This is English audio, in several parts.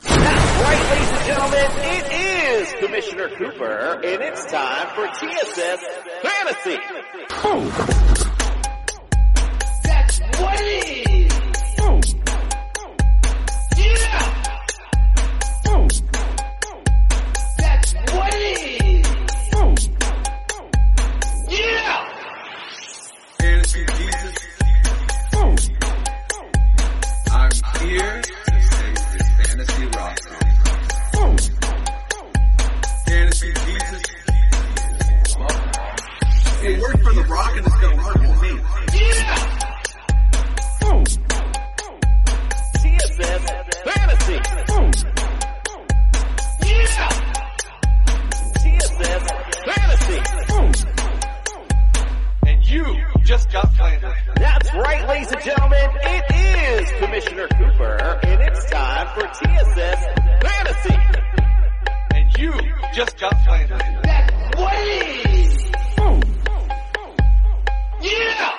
That's right, ladies and gentlemen. It is Commissioner Cooper, and it's time for TSS Fantasy. That's what it is. That's right, ladies and gentlemen. It is Commissioner Cooper, and it's time for TSS Fantasy. And you just got planted. That's what. Yeah.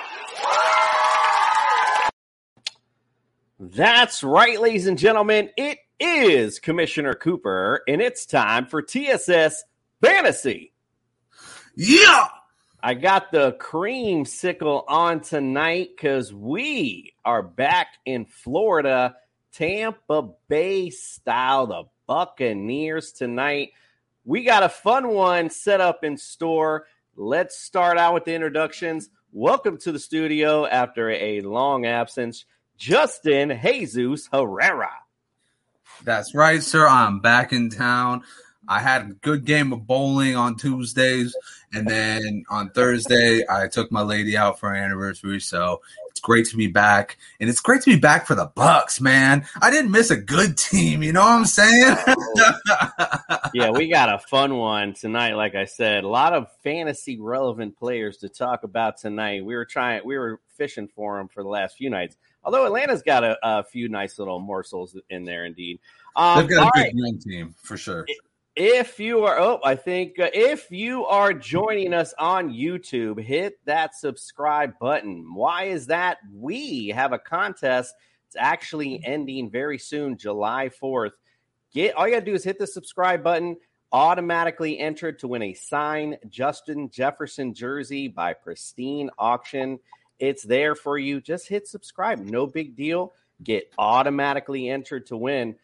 That's right, ladies and gentlemen. It is Commissioner Cooper, and it's time for TSS Fantasy. Yeah! I got the creamsicle on tonight because we are back in Florida, Tampa Bay style, the Buccaneers tonight. We got a fun one set up in store. Let's start out with the introductions. Welcome to the studio after a long absence, Justin Jesus Herrera. That's right, sir. I'm back in town. I had a good game of bowling on Tuesdays, and then on Thursday I took my lady out for our anniversary. So it's great to be back, and it's great to be back for the Bucs, man. I didn't miss a good team. You know what I'm saying? yeah, we got a fun one tonight. Like I said, a lot of fantasy relevant players to talk about tonight. We were trying, we were fishing for them for the last few nights. Although Atlanta's got a, a few nice little morsels in there, indeed. Um, They've got a good right. young team for sure. If you are, oh, I think uh, if you are joining us on YouTube, hit that subscribe button. Why is that? We have a contest. It's actually ending very soon, July 4th. Get all you gotta do is hit the subscribe button, automatically entered to win a signed Justin Jefferson jersey by Pristine Auction. It's there for you. Just hit subscribe. No big deal. Get automatically entered to win.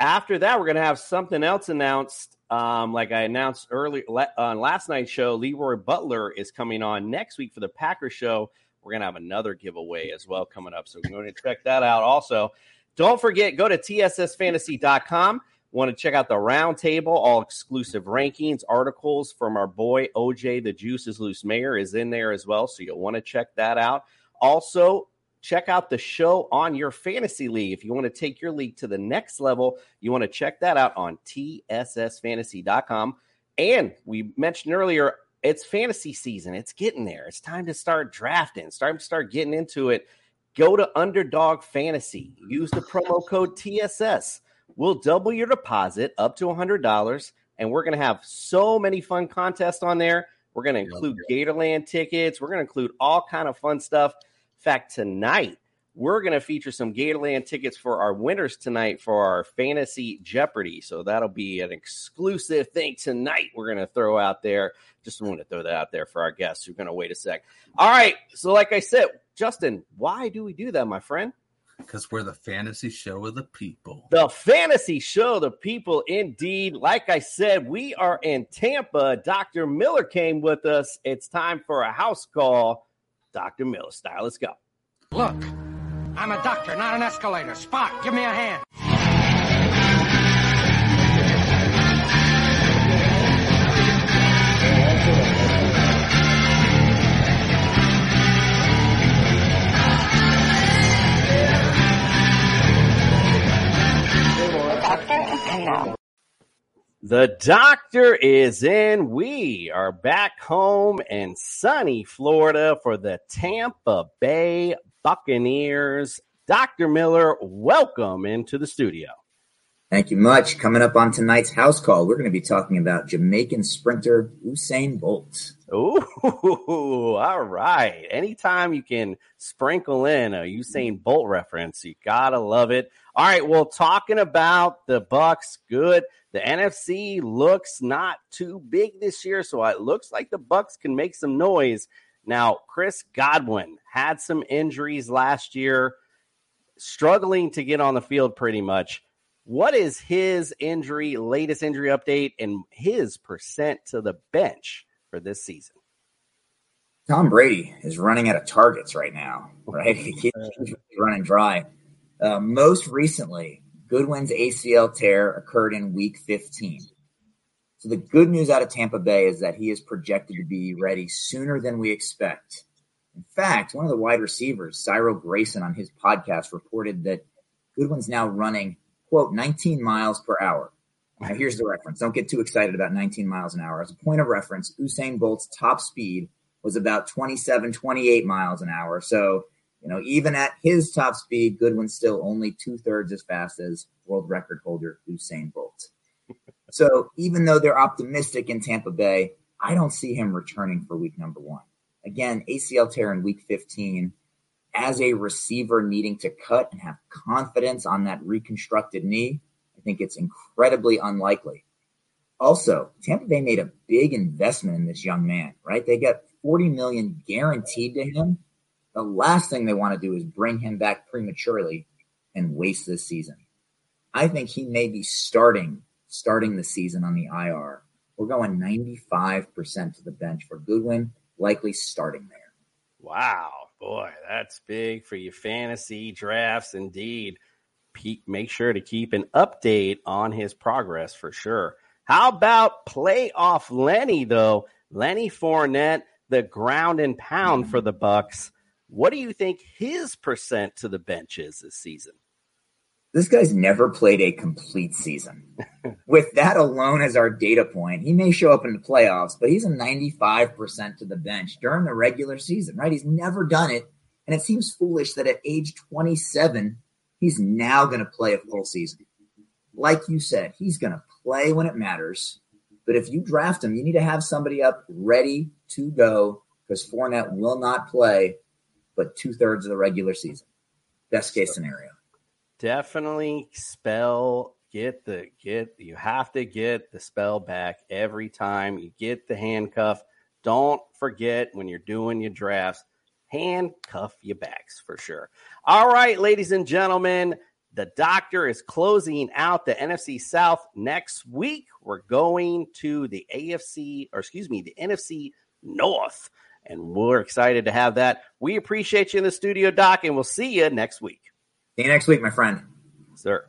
After that, we're going to have something else announced. Um, like I announced earlier on last night's show, LeRoy Butler is coming on next week for the Packers show. We're going to have another giveaway as well coming up. So we're going to check that out also. Don't forget, go to tssfantasy.com. Want to check out the roundtable, all exclusive rankings, articles from our boy OJ, the Juice is Loose Mayor, is in there as well. So you'll want to check that out. Also, check out the show on your fantasy league. If you want to take your league to the next level, you want to check that out on tssfantasy.com. And we mentioned earlier, it's fantasy season. It's getting there. It's time to start drafting. It's time to start getting into it. Go to Underdog Fantasy. Use the promo code TSS. We'll double your deposit up to $100. And we're going to have so many fun contests on there. We're going to include Gatorland tickets. We're going to include all kind of fun stuff. In fact, tonight we're going to feature some Gatorland tickets for our winners tonight for our fantasy Jeopardy. So that'll be an exclusive thing tonight. We're going to throw out there. Just want to throw that out there for our guests who are going to wait a sec. All right. So, like I said, Justin, why do we do that, my friend? Because we're the fantasy show of the people. The fantasy show, the people indeed. Like I said, we are in Tampa. Dr. Miller came with us. It's time for a house call. Dr. Miller style. Let's go. Look, I'm a doctor, not an escalator. Spock, give me a hand. doctor? No. The doctor is in. We are back home in sunny Florida for the Tampa Bay Buccaneers. Dr. Miller, welcome into the studio. Thank you much. Coming up on tonight's house call, we're going to be talking about Jamaican sprinter Usain Bolt. Ooh, all right. Anytime you can sprinkle in a Usain Bolt reference, you gotta love it. All right, well, talking about the Bucs, good. The NFC looks not too big this year, so it looks like the Bucs can make some noise. Now, Chris Godwin had some injuries last year, struggling to get on the field pretty much. What is his injury, latest injury update, and his percent to the bench for this season? Tom Brady is running out of targets right now, right? He's running dry. Uh, most recently, Goodwin's ACL tear occurred in week 15. So the good news out of Tampa Bay is that he is projected to be ready sooner than we expect. In fact, one of the wide receivers, Cyril Grayson, on his podcast reported that Goodwin's now running, quote, 19 miles per hour. Now, here's the reference. Don't get too excited about 19 miles an hour. As a point of reference, Usain Bolt's top speed was about 27, 28 miles an hour. So you know, even at his top speed, Goodwin's still only two thirds as fast as world record holder Usain Bolt. So even though they're optimistic in Tampa Bay, I don't see him returning for week number one. Again, ACL tear in week 15. As a receiver needing to cut and have confidence on that reconstructed knee, I think it's incredibly unlikely. Also, Tampa Bay made a big investment in this young man, right? They got 40 million guaranteed to him the last thing they want to do is bring him back prematurely and waste this season. I think he may be starting starting the season on the IR. We're going 95% to the bench for Goodwin, likely starting there. Wow, boy, that's big for your fantasy drafts indeed. Pete, make sure to keep an update on his progress for sure. How about playoff Lenny though? Lenny Fournette, the ground and pound for the Bucs. What do you think his percent to the bench is this season? This guy's never played a complete season. With that alone as our data point, he may show up in the playoffs, but he's a 95% to the bench during the regular season, right? He's never done it. And it seems foolish that at age 27, he's now going to play a full season. Like you said, he's going to play when it matters. But if you draft him, you need to have somebody up ready to go because Fournette will not play but two thirds of the regular season. Best case scenario. Definitely spell get the get you have to get the spell back every time you get the handcuff. Don't forget when you're doing your drafts, handcuff your backs for sure. All right, ladies and gentlemen, the doctor is closing out the NFC South next week. We're going to the AFC, or excuse me, the NFC North and we're excited to have that. We appreciate you in the studio, Doc, and we'll see you next week. See you next week, my friend. Sir.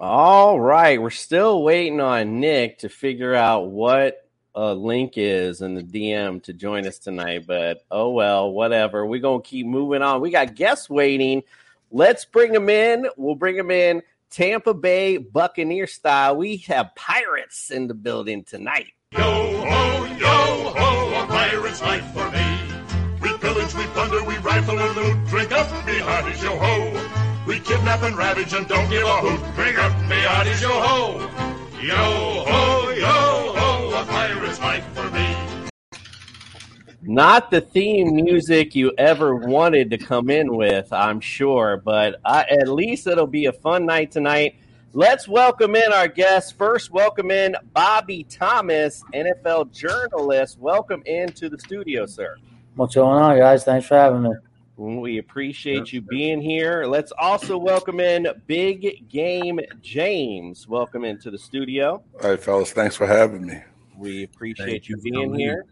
All right. We're still waiting on Nick to figure out what a link is in the DM to join us tonight, but oh well, whatever. We're going to keep moving on. We got guests waiting. Let's bring them in. We'll bring them in Tampa Bay Buccaneer style. We have pirates in the building tonight. Yo ho, yo ho, a pirate's life plunder, we rifle and loot. Drink up, me hearties, yo ho. We kidnap and ravage and don't give a hoot. Drink up, me hearties, yo ho. Yo ho, yo ho, a pirate's life for me. Not the theme music you ever wanted to come in with, I'm sure, but I, at least it'll be a fun night tonight. Let's welcome in our guest. First, welcome in Bobby Thomas, NFL journalist. Welcome into the studio, sir. What's going on, guys? Thanks for having me. We appreciate you being here. Let's also welcome in Big Game James. Welcome into the studio. All right, fellas. Thanks for having me. We appreciate you, you being here.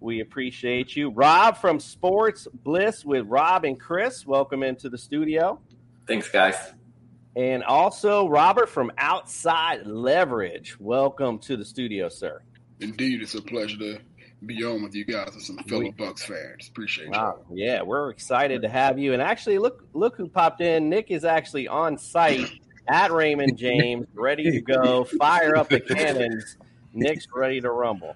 We appreciate you. Rob from Sports Bliss with Rob and Chris. Welcome into the studio. Thanks, guys. And also, Robert from Outside Leverage. Welcome to the studio, sir. Indeed, it's a pleasure to be on with you guys and some fellow Bucs fans. Appreciate wow. you. Yeah, we're excited to have you. And actually, look, look who popped in. Nick is actually on site at Raymond James, ready to go. Fire up the cannons. Nick's ready to rumble.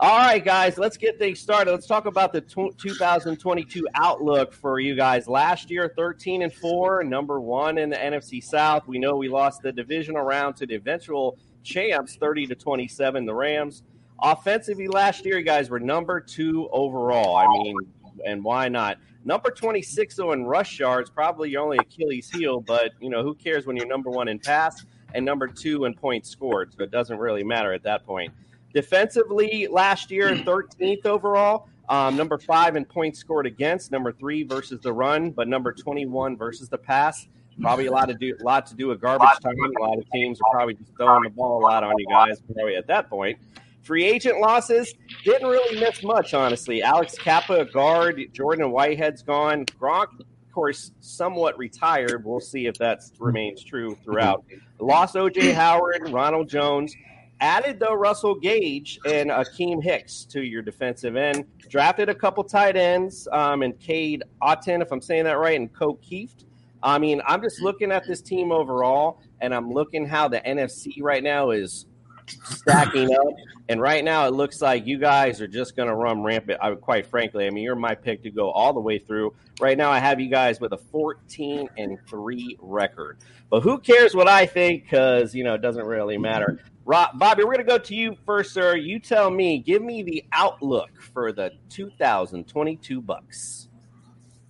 All right, guys, let's get things started. Let's talk about the 2022 outlook for you guys. Last year, 13 and 4, number one in the NFC South. We know we lost the divisional round to the eventual champs, 30 to 27, the Rams. Offensively, last year, you guys were number two overall. I mean, and why not? Number 26, though, in rush yards, probably your only Achilles heel, but, you know, who cares when you're number one in pass and number two in points scored? So it doesn't really matter at that point. Defensively, last year, 13th overall. Um, number five in points scored against. Number three versus the run, but number 21 versus the pass. Probably a lot to do, a lot to do with garbage time. A lot of teams are probably just throwing the ball a lot on you guys. Probably at that point. Free agent losses didn't really miss much, honestly. Alex Cappa, guard. Jordan Whitehead's gone. Gronk, of course, somewhat retired. We'll see if that remains true throughout. Lost OJ Howard, Ronald Jones. Added though Russell Gage and Akiem Hicks to your defensive end. Drafted a couple tight ends, um, and Cade Otton, if I'm saying that right, and Ko Kieft. I mean, I'm just looking at this team overall, and I'm looking how the NFC right now is stacking up. And right now, it looks like you guys are just going to run rampant. I, quite frankly, I mean, you're my pick to go all the way through. Right now, I have you guys with a 14 and three record. But who cares what I think? Because you know, it doesn't really matter. Rob, Bobby, we're going to go to you first, sir. You tell me. Give me the outlook for the 2022 Bucs.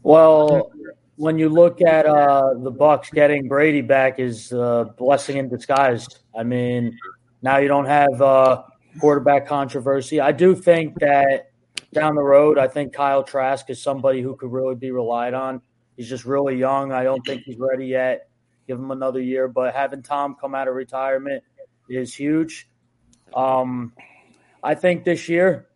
Well, when you look at uh, the Bucs getting Brady back is a blessing in disguise. I mean, now you don't have uh, quarterback controversy. I do think that down the road, I think Kyle Trask is somebody who could really be relied on. He's just really young. I don't think he's ready yet. Give him another year, but having Tom come out of retirement is huge. Um, I think this year,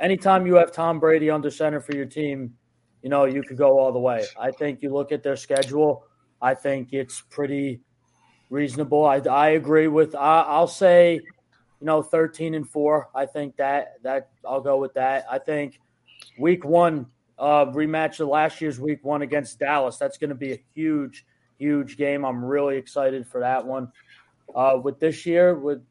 anytime you have Tom Brady under center for your team, you know you could go all the way. I think you look at their schedule. I think it's pretty reasonable. I, I agree with. I, I'll say, you know, thirteen and four. I think that that I'll go with that. I think week one uh, rematch of last year's week one against Dallas. That's going to be a huge, huge game. I'm really excited for that one. Uh, with this year, with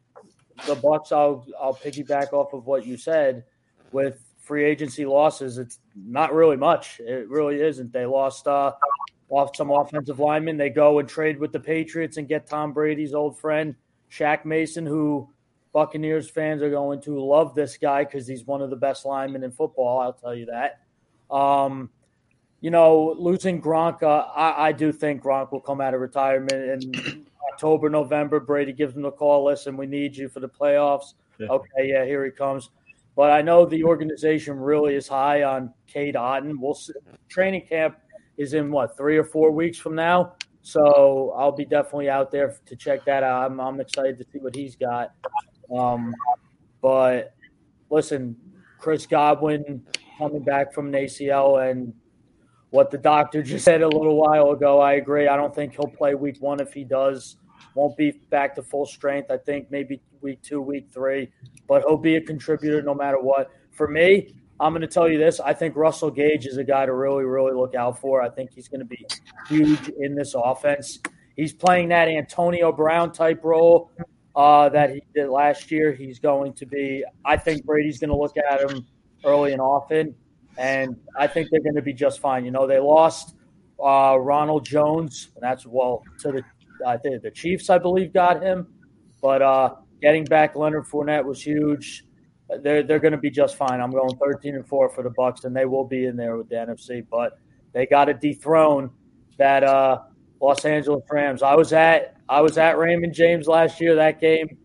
the Bucs, I'll I'll piggyback off of what you said. With free agency losses, it's not really much. It really isn't. They lost uh, off some offensive linemen. They go and trade with the Patriots and get Tom Brady's old friend Shaq Mason, who Buccaneers fans are going to love this guy because he's one of the best linemen in football. I'll tell you that. Um, you know, losing Gronk, uh, I, I, do think Gronk will come out of retirement in October, November. Brady gives him a call. Listen, we need you for the playoffs. Yeah. Okay, yeah, here he comes. But I know the organization really is high on Cade Otton. We'll see. training camp is in what three or four weeks from now. So I'll be definitely out there to check that out. I'm, I'm excited to see what he's got. Um, but listen, Chris Godwin coming back from an ACL and what the doctor just said a little while ago, I agree. I don't think he'll play week one. If he does, won't be back to full strength. I think maybe week two, week three, but he'll be a contributor no matter what. For me, I'm going to tell you this. I think Russell Gage is a guy to really, really look out for. I think he's going to be huge in this offense. He's playing that Antonio Brown type role uh, that he did last year. He's going to be, I think Brady's going to look at him early and often, and I think they're going to be just fine. You know, they lost uh, Ronald Jones, and that's, well, to the, think the Chiefs, I believe, got him. But uh, getting back Leonard Fournette was huge they're they're going to be just fine. I'm going 13 and four for the Bucs, and they will be in there with the NFC. But they got to dethrone that uh, Los Angeles Rams. I was at I was at Raymond James last year. That game,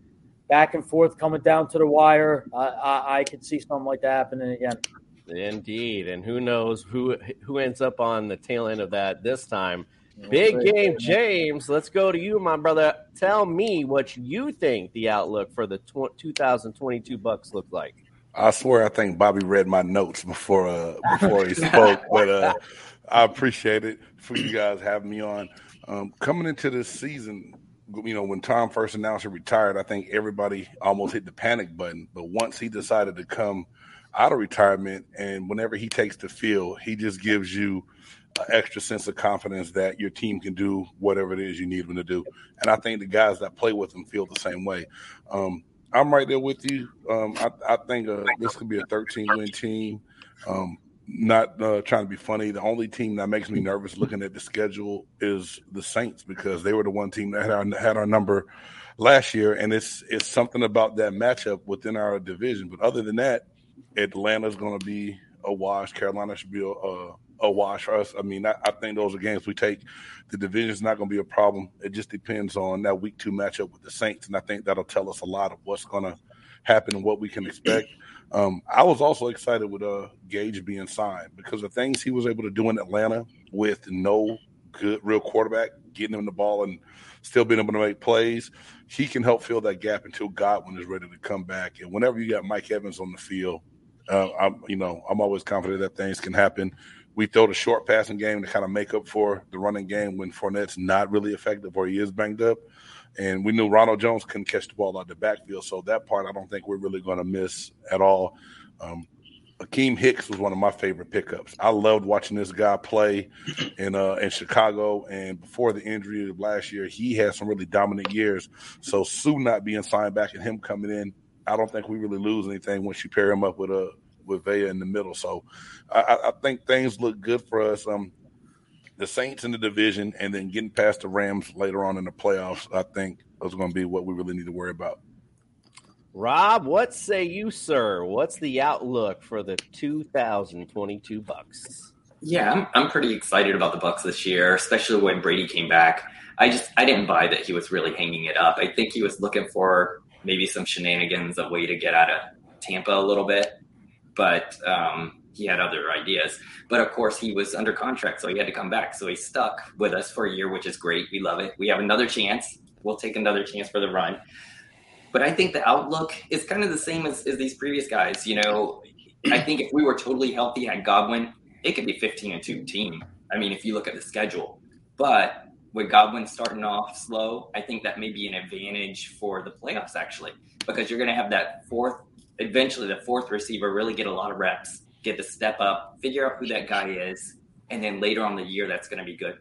back and forth, coming down to the wire. I, I, I could see something like that happening again. Indeed, and who knows who who ends up on the tail end of that this time. Big game, James. Let's go to you, my brother. Tell me what you think the outlook for the 2022 Bucs look like. I swear, I think Bobby read my notes before uh, before he spoke, but uh, I appreciate it for you guys having me on. Um, coming into this season, you know, when Tom first announced he retired, I think everybody almost hit the panic button. But once he decided to come out of retirement, and whenever he takes the field, he just gives you an extra sense of confidence that your team can do whatever it is you need them to do. And I think the guys that play with them feel the same way. Um, I'm right there with you. Um, I, I, think uh, this could be a 13 win team. Um, not uh, trying to be funny. The only team that makes me nervous looking at the schedule is the Saints because they were the one team that had our, had our number last year, and it's it's something about that matchup within our division. But other than that, Atlanta's going to be a wash. Carolina should be a, a, a wash for us. I mean, I, I, think those are games we take. The division's not going to be a problem. It just depends on that week two matchup with the Saints, and I think that'll tell us a lot of what's going to happen and what we can expect. Um, I was also excited with uh, Gage being signed because the things he was able to do in Atlanta with no good real quarterback, getting him the ball and still being able to make plays, he can help fill that gap until Godwin is ready to come back. And whenever you got Mike Evans on the field, uh, I'm you know I'm always confident that things can happen. We throw the short passing game to kind of make up for the running game when Fournette's not really effective or he is banged up. And we knew Ronald Jones couldn't catch the ball out the backfield, so that part I don't think we're really going to miss at all. Um, Akiem Hicks was one of my favorite pickups. I loved watching this guy play in uh, in Chicago, and before the injury of last year, he had some really dominant years. So Suh not being signed back and him coming in, I don't think we really lose anything once you pair him up with a uh, with Vea in the middle. So I, I think things look good for us. Um, the Saints in the division, and then getting past the Rams later on in the playoffs, I think is going to be what we really need to worry about. Rob, what say you, sir? What's the outlook for the 2022 Bucs? Yeah, I'm, I'm pretty excited about the Bucs this year, especially when Brady came back. I just I didn't buy that he was really hanging it up. I think he was looking for maybe some shenanigans, a way to get out of Tampa a little bit, but um, he had other ideas. But of course, he was under contract, so he had to come back. So he stuck with us for a year, which is great. We love it. We have another chance. We'll take another chance for the run. But I think the outlook is kind of the same as, as these previous guys. You know, I think if we were totally healthy, had Godwin, it could be 15 and 2 team. I mean, if you look at the schedule. But with Godwin starting off slow, I think that may be an advantage for the playoffs, actually, because you're going to have that fourth, eventually, the fourth receiver really get a lot of reps, get to step up, figure out who that guy is. And then later on the year, that's going to be good.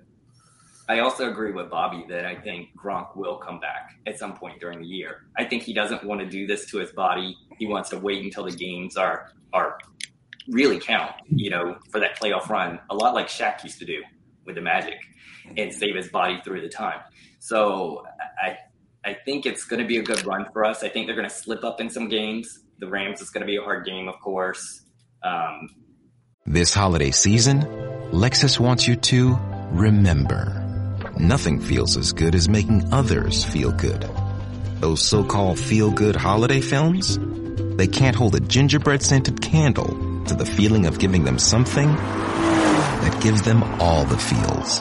I also agree with Bobby that I think Gronk will come back at some point during the year. I think he doesn't want to do this to his body. He wants to wait until the games are are really count, you know, for that playoff run, a lot like Shaq used to do with the Magic and save his body through the time. So I I think it's going to be a good run for us. I think they're going to slip up in some games. The Rams is going to be a hard game, of course. Um, this holiday season, Lexus wants you to remember. Nothing feels as good as making others feel good. Those so-called feel-good holiday films? They can't hold a gingerbread scented candle to the feeling of giving them something that gives them all the feels.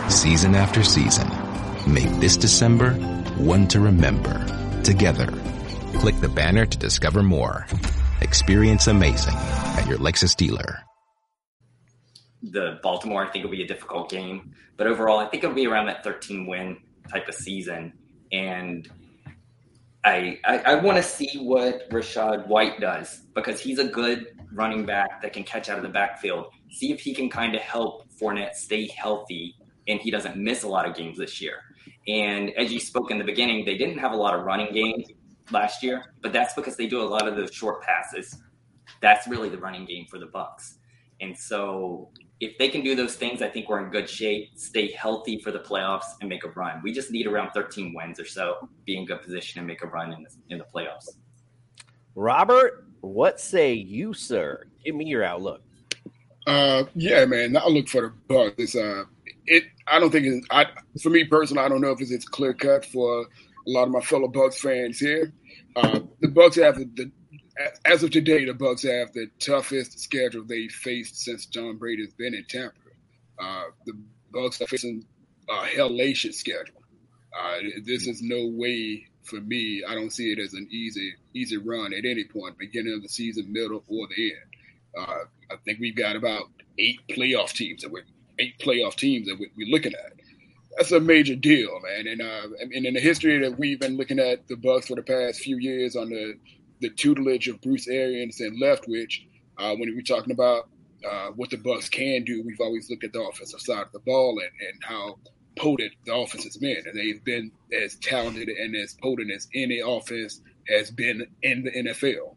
Season after season. Make this December one to remember. Together. Click the banner to discover more. Experience amazing at your Lexus dealer the Baltimore, I think it'll be a difficult game. But overall, I think it'll be around that 13 win type of season. And I I, I want to see what Rachaad White does because he's a good running back that can catch out of the backfield. See if he can kind of help Fournette stay healthy and he doesn't miss a lot of games this year. And as you spoke in the beginning, they didn't have a lot of running games last year, but that's because they do a lot of those short passes. That's really the running game for the Bucs. And so if they can do those things, I think we're in good shape, stay healthy for the playoffs, and make a run. We just need around 13 wins or so, be in good position and make a run in the, in the playoffs. Robert, what say you, sir? Give me your outlook. Uh, yeah, man. I look for the Bucs. It's uh, it. I don't think it's. I for me personally, I don't know if it's, it's clear cut for a lot of my fellow Bucs fans here. Uh, the Bucs have the, as of today, the Bucs have the toughest schedule they faced since John Brady's been in Tampa. Uh, the Bucs are facing a hellacious schedule. Uh, this is no way for me. I don't see it as an easy easy run at any point, beginning of the season, middle, or the end. Uh, I think we've got about eight playoff teams that we're eight playoff teams that we're looking at. That's a major deal, man. And uh, and in the history that we've been looking at the Bucs for the past few years on the the tutelage of Bruce Arians and Leftwich, uh, when we're talking about uh, what the Bucs can do, we've always looked at the offensive side of the ball and, and how potent the offense has been. And they've been as talented and as potent as any offense has been in the NFL.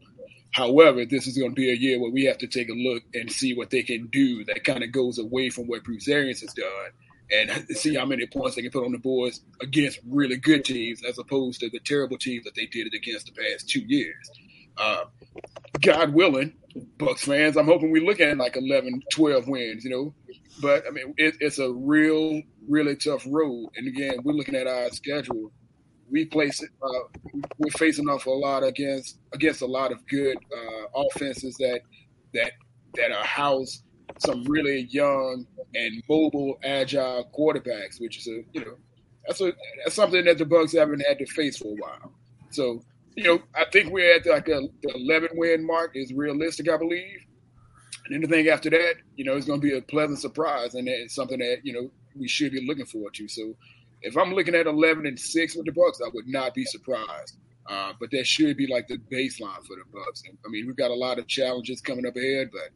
However, this is going to be a year where we have to take a look and see what they can do that kind of goes away from what Bruce Arians has done and see how many points they can put on the boards against really good teams as opposed to the terrible teams that they did it against the past two years. Uh, God willing, Bucs fans, I'm hoping we look at like 11, 12 wins, you know. But I mean, it, it's a real, really tough road. And again, we're looking at our schedule. We place it. Uh, we're facing off a lot against against a lot of good uh, offenses that that that are housed some really young and mobile, agile quarterbacks, which is a you know that's a that's something that the Bucs haven't had to face for a while. So you know, I think we're at like a, the 11 win mark is realistic, I believe. And anything after that, you know, it's going to be a pleasant surprise, and it's something that you know we should be looking forward to. So, if I'm looking at 11 and six with the Bucs, I would not be surprised. Uh, but that should be like the baseline for the Bucs. And, I mean, we've got a lot of challenges coming up ahead, but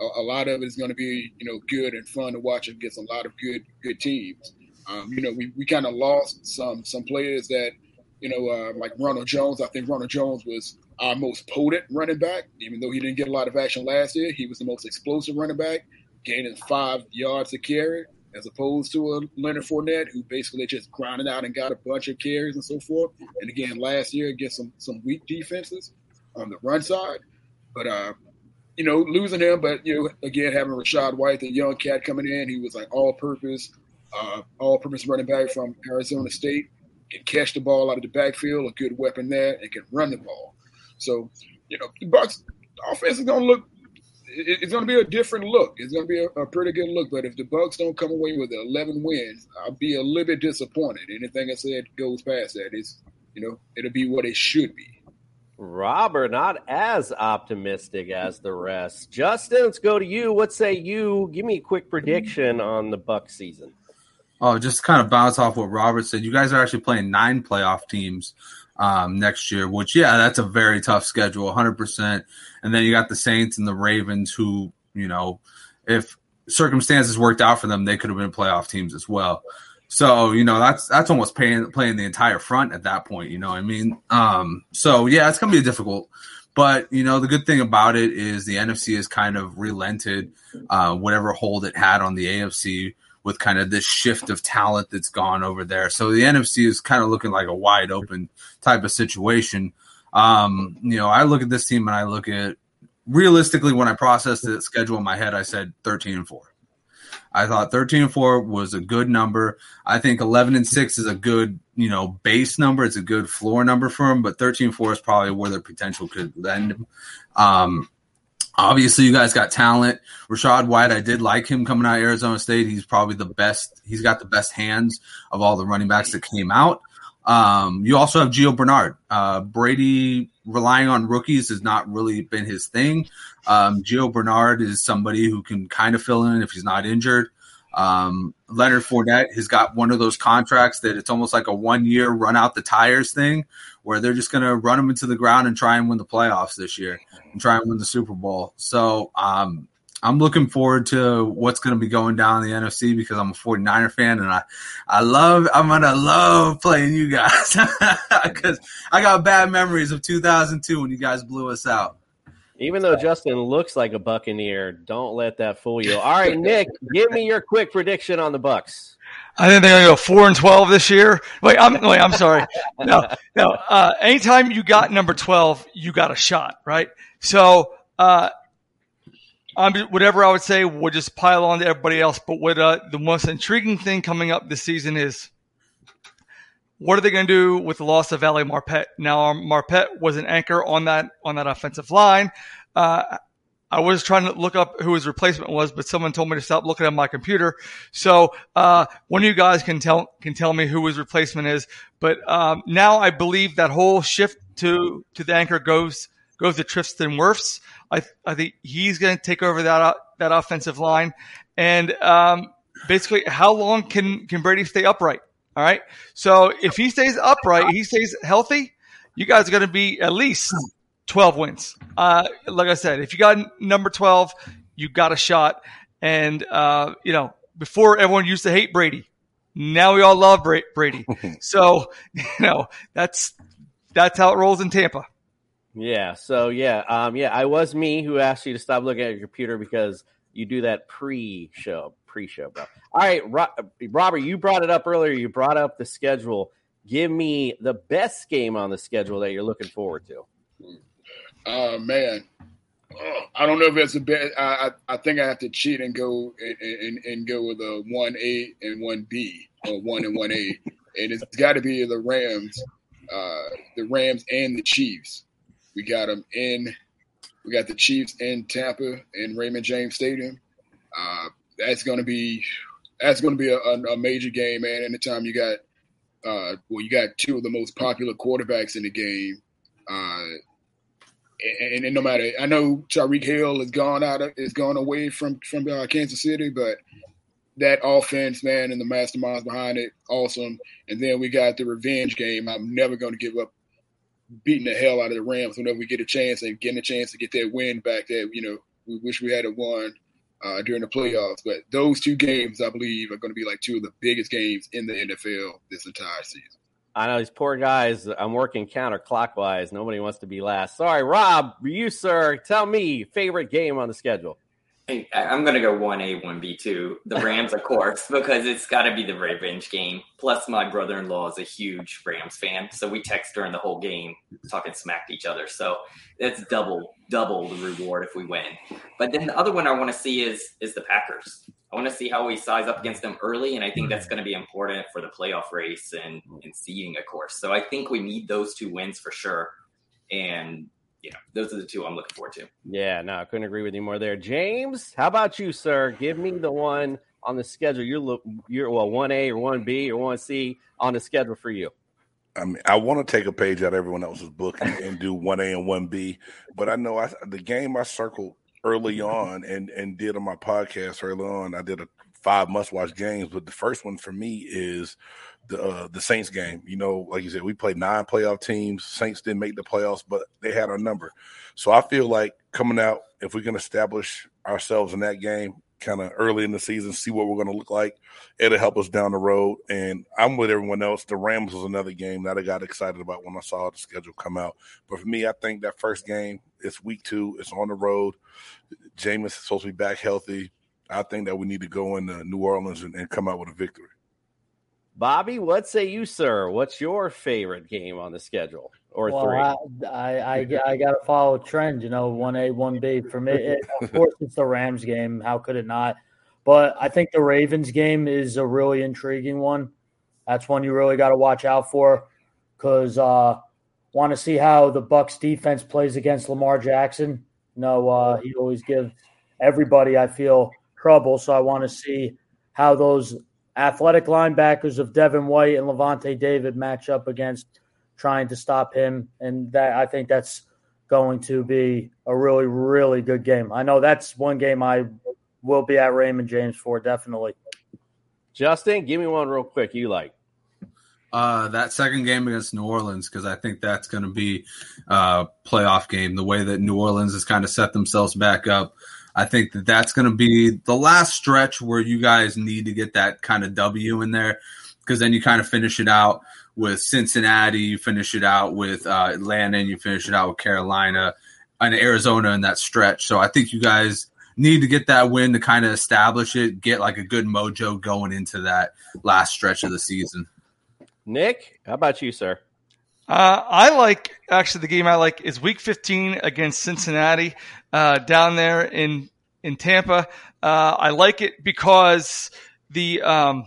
a, a lot of it is going to be you know good and fun to watch against a lot of good good teams. Um, you know, we, we kind of lost some some players that you know uh, like Ronald Jones. I think Ronald Jones was our most potent running back, even though he didn't get a lot of action last year. He was the most explosive running back, gaining five yards a carry, as opposed to a Leonard Fournette, who basically just grinded out and got a bunch of carries and so forth. And again, last year against some some weak defenses on the run side. But uh, you know, losing him, but you know, again having Rachaad White, the young cat coming in, he was like all-purpose, uh, all-purpose running back from Arizona State, can catch the ball out of the backfield, a good weapon there, and can run the ball. So, you know, the Bucs offense is going to look. It's going to be a different look. It's going to be a, a, pretty good look. But if the Bucs don't come away with 11 wins, I'll be a little bit disappointed. Anything I said goes past that. It's you know, it'll be what it should be. Robert, not as optimistic as the rest. Justin, let's go to you. What say you? Give me a quick prediction on the Buck season. Oh, just kind of bounce off what Robert said. You guys are actually playing nine playoff teams um, next year, which yeah, that's a very tough schedule, 100%. And then you got the Saints and the Ravens, who you know, if circumstances worked out for them, they could have been playoff teams as well. So you know that's that's almost playing playing the entire front at that point. You know I mean? Um, so yeah, it's gonna be difficult. But you know the good thing about it is the NFC has kind of relented uh, whatever hold it had on the AFC with kind of this shift of talent that's gone over there. So the NFC is kind of looking like a wide open type of situation. Um, you know, I look at this team and I look at realistically when I processed the schedule in my head, I said 13 and 4. I thought 13 and 4 was a good number. I think 11 and 6 is a good, you know, base number. It's a good floor number for them, but 13 and 4 is probably where their potential could end. Um, obviously, you guys got talent. Rachaad White, I did like him coming out of Arizona State. He's probably the best. He's got the best hands of all the running backs that came out. Um, you also have Gio Bernard. Uh, Brady relying on rookies has not really been his thing. Um, Gio Bernard is somebody who can kind of fill in if he's not injured. Um, Leonard Fournette has got one of those contracts that it's almost like a one year run out the tires thing where they're just going to run them into the ground and try and win the playoffs this year and try and win the Super Bowl. So, um, I'm looking forward to what's going to be going down in the NFC because I'm a 49er fan and I, I love, I'm going to love playing you guys because I got bad memories of 2002 when you guys blew us out. Even though Justin looks like a Buccaneer, don't let that fool you. All right, Nick, give me your quick prediction on the Bucs. I think they're going to go four and twelve this year. Wait, I'm wait, I'm sorry. No, no. Uh, anytime you got number twelve, you got a shot, right? So, uh, um, whatever I would say, we'll just pile on to everybody else. But what uh, the most intriguing thing coming up this season is what are they going to do with the loss of Ali Marpet? Now, Marpet was an anchor on that on that offensive line. Uh, I was trying to look up who his replacement was, but someone told me to stop looking at my computer. So uh, one of you guys can tell can tell me who his replacement is. But um, now I believe that whole shift to to the anchor goes goes to Tristan Wirfs. I I think he's going to take over that that offensive line. And um, basically, how long can can Brady stay upright? All right. So if he stays upright, he stays healthy. You guys are going to be at least 12 wins. Uh, like I said, if you got number 12, you got a shot. And, uh, you know, before everyone used to hate Brady. Now we all love Brady. so, you know, that's, that's how it rolls in Tampa. Yeah. So yeah, um, yeah, I was me who asked you to stop looking at your computer because you do that pre-show, pre-show, bro. All right, Robert, you brought it up earlier. You brought up the schedule. Give me the best game on the schedule that you're looking forward to. Oh uh, man, oh, I don't know if it's a bit. I, I, I think I have to cheat and go and, and, and go with a one A and one B or one and one A, and it's got to be the Rams, uh, the Rams and the Chiefs. We got them in. We got the Chiefs in Tampa in Raymond James Stadium. Uh, that's going to be that's going to be a, a, major game, man. Anytime you got, uh, well, you got two of the most popular quarterbacks in the game, uh, and, and, no matter, I know Tyreek Hill has gone out, of, has gone away from from uh, Kansas City, but that offense, man, and the masterminds behind it, awesome. And then we got the revenge game. I'm never going to give up beating the hell out of the Rams whenever we get a chance and getting a chance to get that win back that you know we wish we had won uh, during the playoffs. But those two games, I believe, are going to be like two of the biggest games in the NFL this entire season. I know these poor guys. I'm working counterclockwise. Nobody wants to be last. Sorry, Rob. You, sir, tell me favorite game on the schedule. I'm going to go 1A, 1B, 2. The Rams, of course, because it's got to be the revenge game. Plus, my brother in law is a huge Rams fan. So we text during the whole game, talking smack to each other. So it's double, double the reward if we win. But then the other one I want to see is is the Packers. I want to see how we size up against them early. And I think that's going to be important for the playoff race and, and seeding, of course. So I think we need those two wins for sure. And you know, those are the two I'm looking forward to. Yeah, no, I couldn't agree with you more there. James, how about you, sir? Give me the one on the schedule. You're look you're well, one A or one B or one C on the schedule for you. I mean, I want to take a page out of everyone else's book and, and do one A and one B, but I know I, the game I circled early on and and did on my podcast early on. I did a five must watch games, but the first one for me is the uh, the Saints game. You know, like you said, we played nine playoff teams. Saints didn't make the playoffs, but they had our number. So I feel like coming out, if we can establish ourselves in that game, kind of early in the season, see what we're going to look like, it'll help us down the road. And I'm with everyone else. The Rams was another game that I got excited about when I saw the schedule come out. But for me, I think that first game, it's week two, it's on the road. Jameis is supposed to be back healthy. I think that we need to go into New Orleans and, and come out with a victory. Bobby, what say you, sir? What's your favorite game on the schedule? Or well, three? I, I, I, I got to follow trend, you know, 1A, 1B. For me, it, of course, it's the Rams game. How could it not? But I think the Ravens game is a really intriguing one. That's one you really got to watch out for because uh, want to see how the Bucs defense plays against Lamar Jackson. You know, uh, he always gives everybody, I feel, trouble. So I want to see how those athletic linebackers of Devin White and Lavonte David match up against trying to stop him. And that I think that's going to be a really, really good game. I know that's one game I will be at Raymond James for, definitely. Justin, give me one real quick you like. Uh, that second game against New Orleans because I think that's going to be a playoff game. The way that New Orleans has kind of set themselves back up I think that that's going to be the last stretch where you guys need to get that kind of W in there because then you kind of finish it out with Cincinnati, you finish it out with uh, Atlanta, and you finish it out with Carolina and Arizona in that stretch. So I think you guys need to get that win to kind of establish it, get like a good mojo going into that last stretch of the season. Nick, how about you, sir? Uh, I like actually the game I like is Week 15 against Cincinnati uh, down there in in Tampa. Uh, I like it because the um,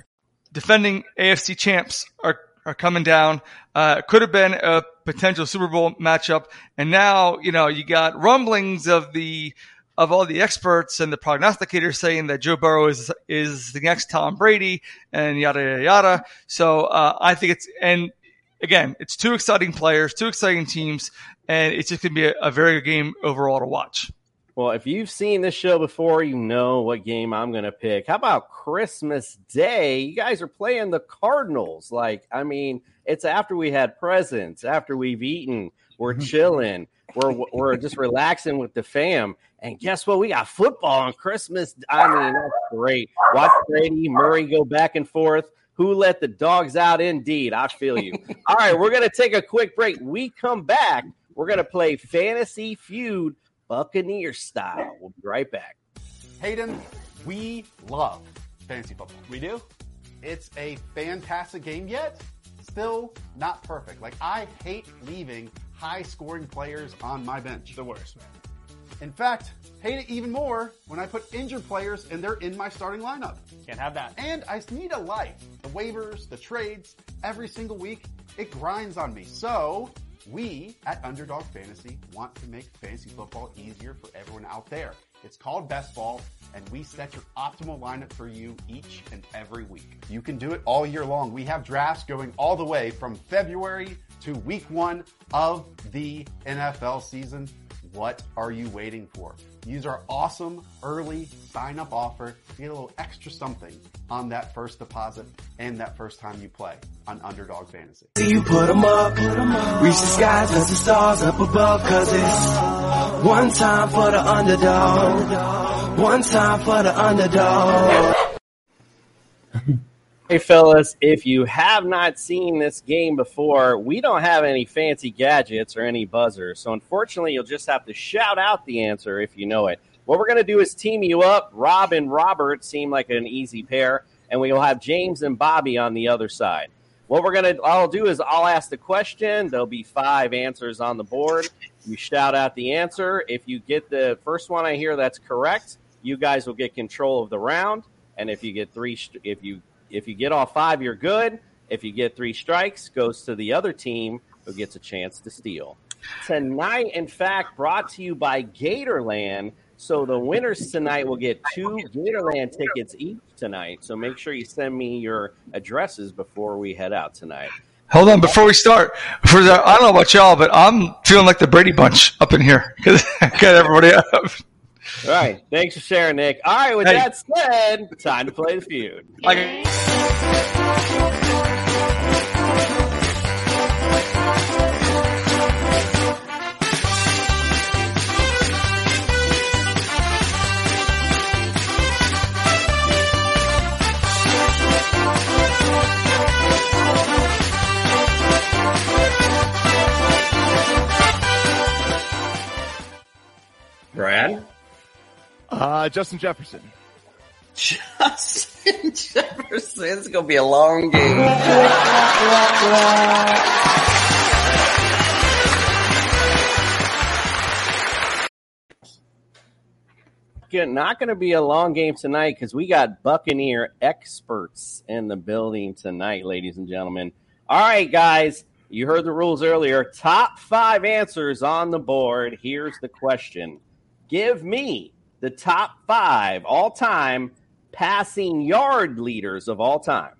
Defending AFC champs are are coming down. Uh, could have been a potential Super Bowl matchup, and now you know you got rumblings of the of all the experts and the prognosticators saying that Joe Burrow is is the next Tom Brady and yada yada yada. So uh, I think it's and again it's two exciting players, two exciting teams, and it's just going to be a, a very good game overall to watch. Well, if you've seen this show before, you know what game I'm going to pick. How about Christmas Day? You guys are playing the Cardinals. Like, I mean, it's after we had presents, after we've eaten, we're chilling, we're we're just relaxing with the fam. And guess what? We got football on Christmas. I mean, that's great. Watch Brady Murray go back and forth. Who let the dogs out? Indeed, I feel you. All right, we're going to take a quick break. We come back. We're going to play Fantasy Feud Buccaneer style. We'll be right back. Hayden, we love fantasy football. We do? It's a fantastic game, yet still not perfect. Like, I hate leaving high scoring players on my bench. The worst, man. In fact, hate it even more when I put injured players and they're in my starting lineup. Can't have that. And I need a life. The waivers, the trades, every single week, it grinds on me. So, we at Underdog Fantasy want to make fantasy football easier for everyone out there. It's called Best Ball, and we set your optimal lineup for you each and every week. You can do it all year long. We have drafts going all the way from February to week one of the NFL season. What are you waiting for? Use our awesome early sign up offer to get a little extra something on that first deposit and that first time you play on Underdog Fantasy. You put 'em up, reach the skies, touch the stars up above, cause it's one time for the underdog, one time for the underdog. Hey, fellas, if you have not seen this game before, we don't have any fancy gadgets or any buzzers. So, unfortunately, you'll just have to shout out the answer if you know it. What we're going to do is team you up. Rob and Robert seem like an easy pair, and we will have James and Bobby on the other side. What we're going to, I'll do is I'll ask the question. There'll be five answers on the board. You shout out the answer. If you get the first one I hear that's correct, you guys will get control of the round. And if you get three, if you if you get all five, you're good. If you get three strikes, goes to the other team who gets a chance to steal. Tonight, in fact, brought to you by Gatorland. So the winners tonight will get two Gatorland tickets each tonight. So make sure you send me your addresses before we head out tonight. Hold on, before we start, for the, I don't know about y'all, but I'm feeling like the Brady Bunch up in here because I got everybody up. All right. Thanks for sharing, Nick. All right. With Hey. that said, time to play the feud. Brad? Uh, Justin Jefferson. Justin Jefferson. It's to be a long game. Not going to be a long game tonight because we got Buccaneer experts in the building tonight, ladies and gentlemen. All right, guys, you heard the rules earlier. Top five answers on the board. Here's the question Give me the top five all time passing yard leaders of all time.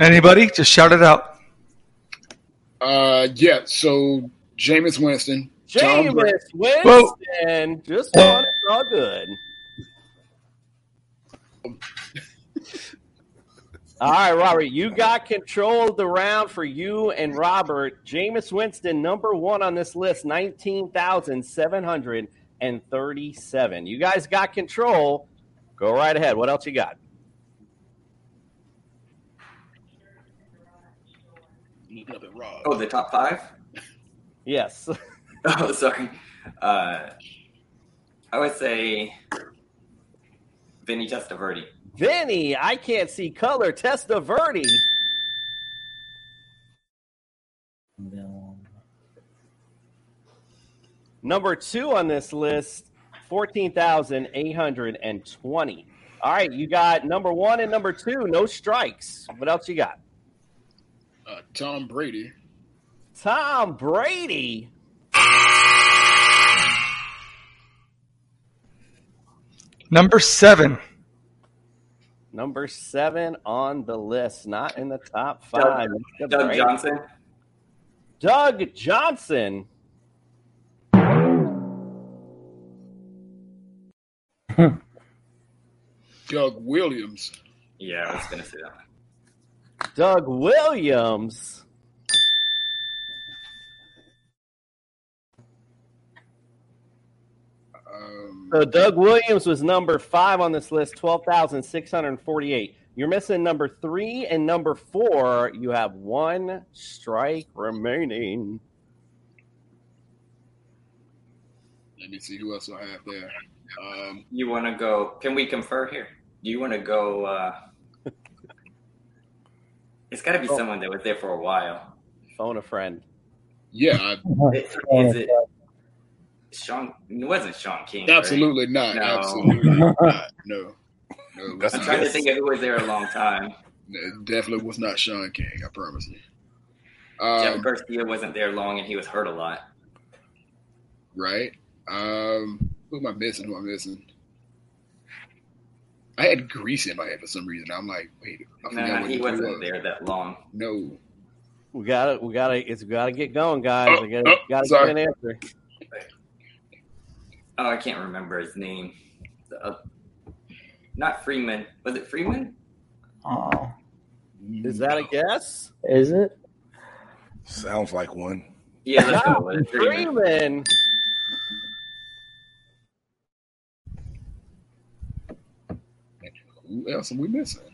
Anybody? Just shout it out. Uh, yeah. So Jameis Winston, Tom Brady- Jameis Whoa. Winston, just on it, all good. All right, Robert, you got control of the round for you and Robert. Jameis Winston, number one on this list, 19,737. You guys got control. Go right ahead. What else you got? Oh, the top five? Yes. Oh, sorry. Uh, I would say Vinny Testaverde. Vinny, I can't see color. Testa Testaverde. Number two on this list, 14,820. All right, you got number one and number two, no strikes. What else you got? Uh, Tom Brady. Tom Brady. Number seven. Number seven on the list, not in the top five. Mr. Doug Brady. Johnson. Doug Johnson. Doug Williams. Yeah, I was going to say that. Doug Williams. Um, So Doug Williams was number five on this list, twelve thousand six hundred forty-eight. You're missing number three and number four. You have one strike remaining. let me see who else I have there. Um, You want to go? Can we confer here? Do you want to go? Uh, it's got to be Oh. someone that was there for a while. Phone a friend. yeah, I, Is, is it Sean? It wasn't Shaun King. right? absolutely not. No. Absolutely not. No. No, I'm was trying to think of who was there a long time. It definitely was not Shaun King. I promise you. Jeff Um, Garcia wasn't there long, and he was hurt a lot. right? Um, who am I missing? Who am I missing? I had Grease in my head for some reason. I'm like, wait, I forgot Nah, what he the wasn't was. there that long. No. We got to We got to. It's got to get going, guys. Oh, I got oh, to sorry. get an answer. Oh, I can't remember his name. The, uh, not Freeman. Was it Freeman? Oh, Is that a guess? is it? Sounds like one. Yeah, let's go with. Freeman. Freeman. Who else are we missing?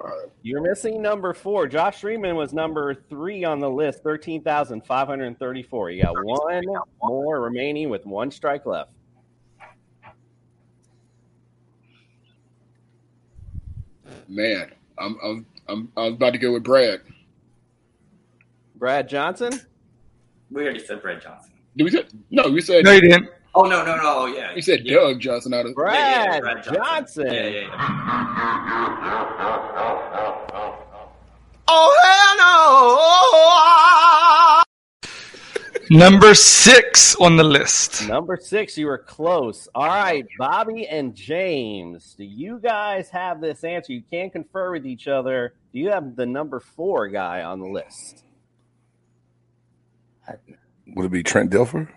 Five. You're missing number four. Josh Freeman was number three on the list, 13,534. You got one more remaining with one strike left. Man, I'm I'm I'm I was about to go with Brad. Brad Johnson? We already said Brad Johnson. Did we say no? We said No, you didn't. Oh no, no, no. Oh, yeah, we said yeah. Doug Johnson out of Yeah, yeah, Brad, Brad Johnson. Yeah, yeah, yeah. Oh, no. Number six on the list. Number six, you were close. All right, Bobby and James, do you guys have this answer? You can confer with each other. Do you have the number four guy on the list? Would it be Trent Dilfer?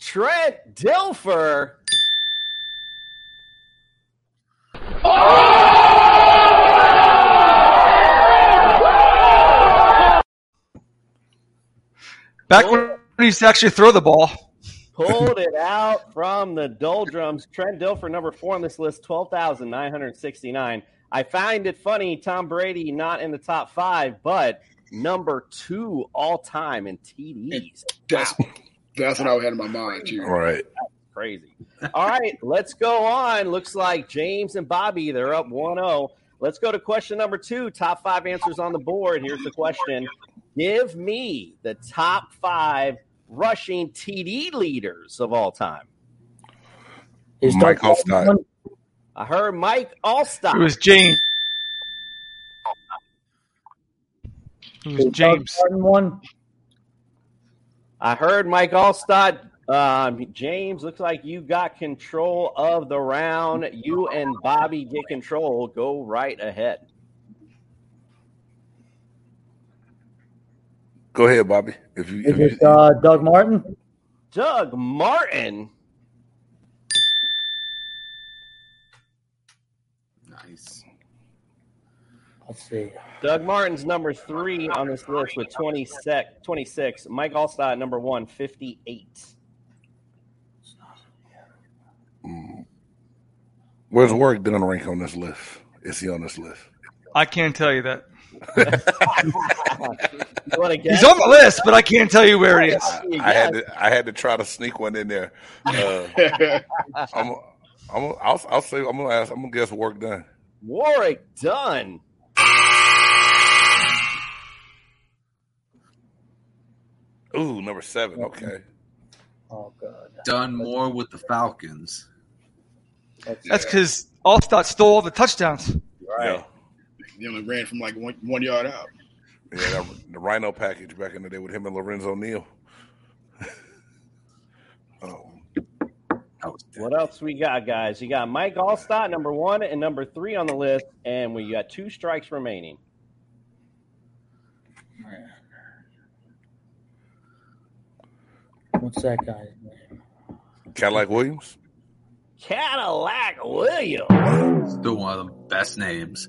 Trent Dilfer. Back when he used to actually throw the ball. Pulled it out from the doldrums. Trent Dilfer, number four on this list, 12,969. I find it funny, Tom Brady not in the top five, but number two all time in TDs. That's that's what I had in my mind too. All right. Crazy. All right, let's go on. Looks like James and Bobby, they're up 1 0. Let's go to question number two. Top five answers on the board. Here's the question Give me the top five rushing TD leaders of all time. Is Mike Doug Hofstad. one? I heard Mike Alstott. It was James. It was James. One? I heard Mike Alstott. Um, James, looks like you got control of the round. You and Bobby get control. Go right ahead. Go ahead, Bobby. If you, Is if you it uh, Doug Martin? Doug Martin. Nice. Let's see. Doug Martin's number three on this list with 20 sec, 26. Mike Alstott, number one, 58. Where's Warrick Dunn rank on this list? Is he on this list? I can't tell you that. You want to guess? He's on the list, but I can't tell you where it is. I had to I had to try to sneak one in there. Uh, I'm, I'm, I'll, I'll say I'm gonna ask. I'm gonna guess Warrick Dunn. Warrick Dunn. Ooh, number seven. Mm-hmm. Okay. Oh god. Done more with the Falcons. That's because Alstott stole all the touchdowns. Yeah. He only ran from like one, one yard out. Yeah, that, the Rhino package back in the day with him and Lorenzo Neal. oh, What else we got, guys? You got Mike Alstott, number one, and number three on the list, and we got two strikes remaining. What's that guy's name? Cadillac Williams. Cadillac Williams. Still one of the best names.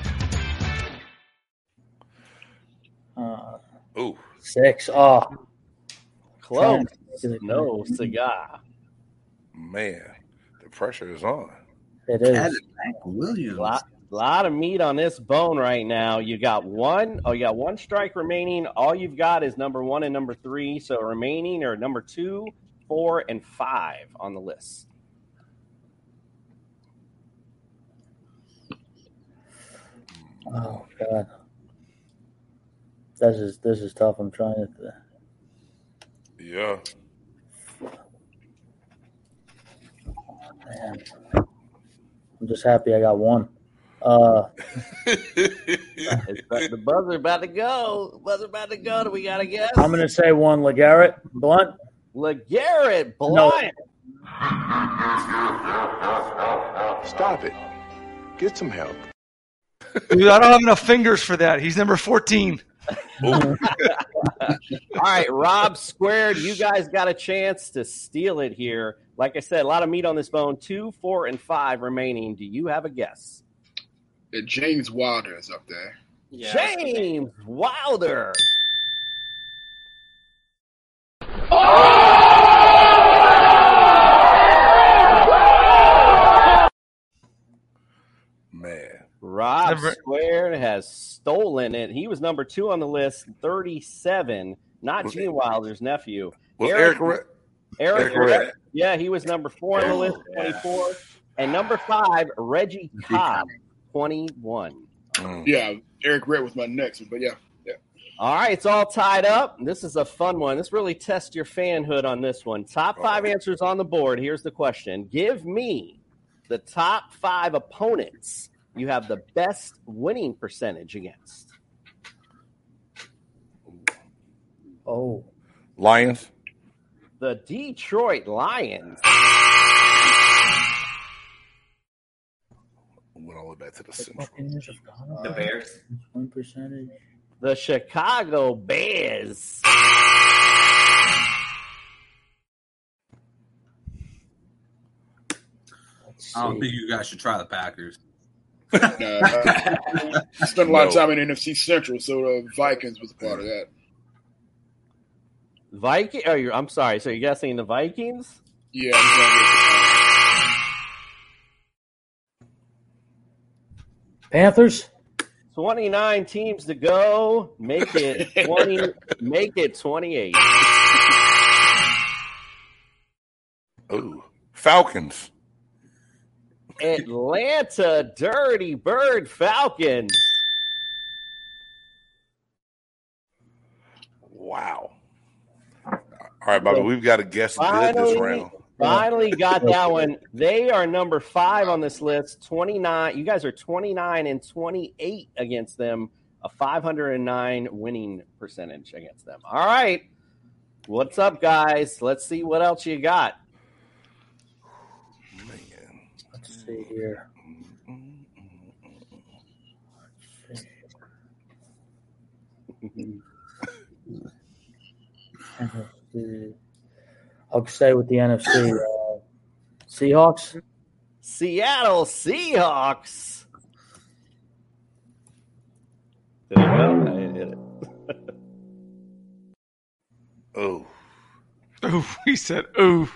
Six. Oh, Close. No cigar. Man, the pressure is on. it is. Cadillac Williams. Lot, lot of meat on this bone right now. You got one. Oh, you got one strike remaining. All you've got is number one and number three. So remaining are number two, four, and five on the list. Oh god. This is this is tough. I'm trying to. Yeah. Man. I'm just happy I got one. Uh, It's about- the buzzer about to go. Buzzer about to go. Do we got to guess? I'm gonna say one. LeGarrette Blount. LeGarrette No. Blount. Stop it. Get some help. Dude, I don't have enough fingers for that. He's number 14. All right, Rob Squared, you guys got a chance to steal it here. Like I said, a lot of meat on this bone. Two, four, and five remaining. Do you have a guess? Uh, James Wilder is up there. James Wilder. Man. Rob Never- Squared has stolen it. He was number two on the list, 37. Not Was- Gene Wilder's nephew. Was Errict Rhett? Eric, Errict Rhett. Rhett. Yeah, he was number four on the list, 24. And number five, Reggie Cobb, 21. Mm. Yeah, Errict Rhett was my next one, but yeah, yeah. All right, it's all tied up. This is a fun one. This really tests your fanhood on this one. Top five answers on the board. Here's the question Give me the top five opponents you have the best winning percentage against. Oh, Lions. The Detroit Lions. Went all the way back to the Central. Buccaneers have gone up. The Bears. One percentage. The Chicago Bears. Let's I don't think you guys should try the Packers. Nah, I I spent a lot of time in NFC Central, so the Vikings was a part of that. Viking. Oh, you're, I'm sorry. So you're guessing the Vikings? Yeah, I'm going Panthers. 29 teams to go. Make it 20. make it 28. Ooh, Falcons. Atlanta Dirty Bird Falcons. Wow. All right, Bobby, we've got to guess good this round. finally got that one. They are number five on this list. 29. You guys are 29 and 28 against them. A 509 winning percentage against them. All right. What's up, guys? Let's see what else you got. Let's see here. NFC. I'll stay with the NFC. Uh, Seahawks. Seattle Seahawks. Did it go? I didn't hit it. Oh. Oof. He said oof.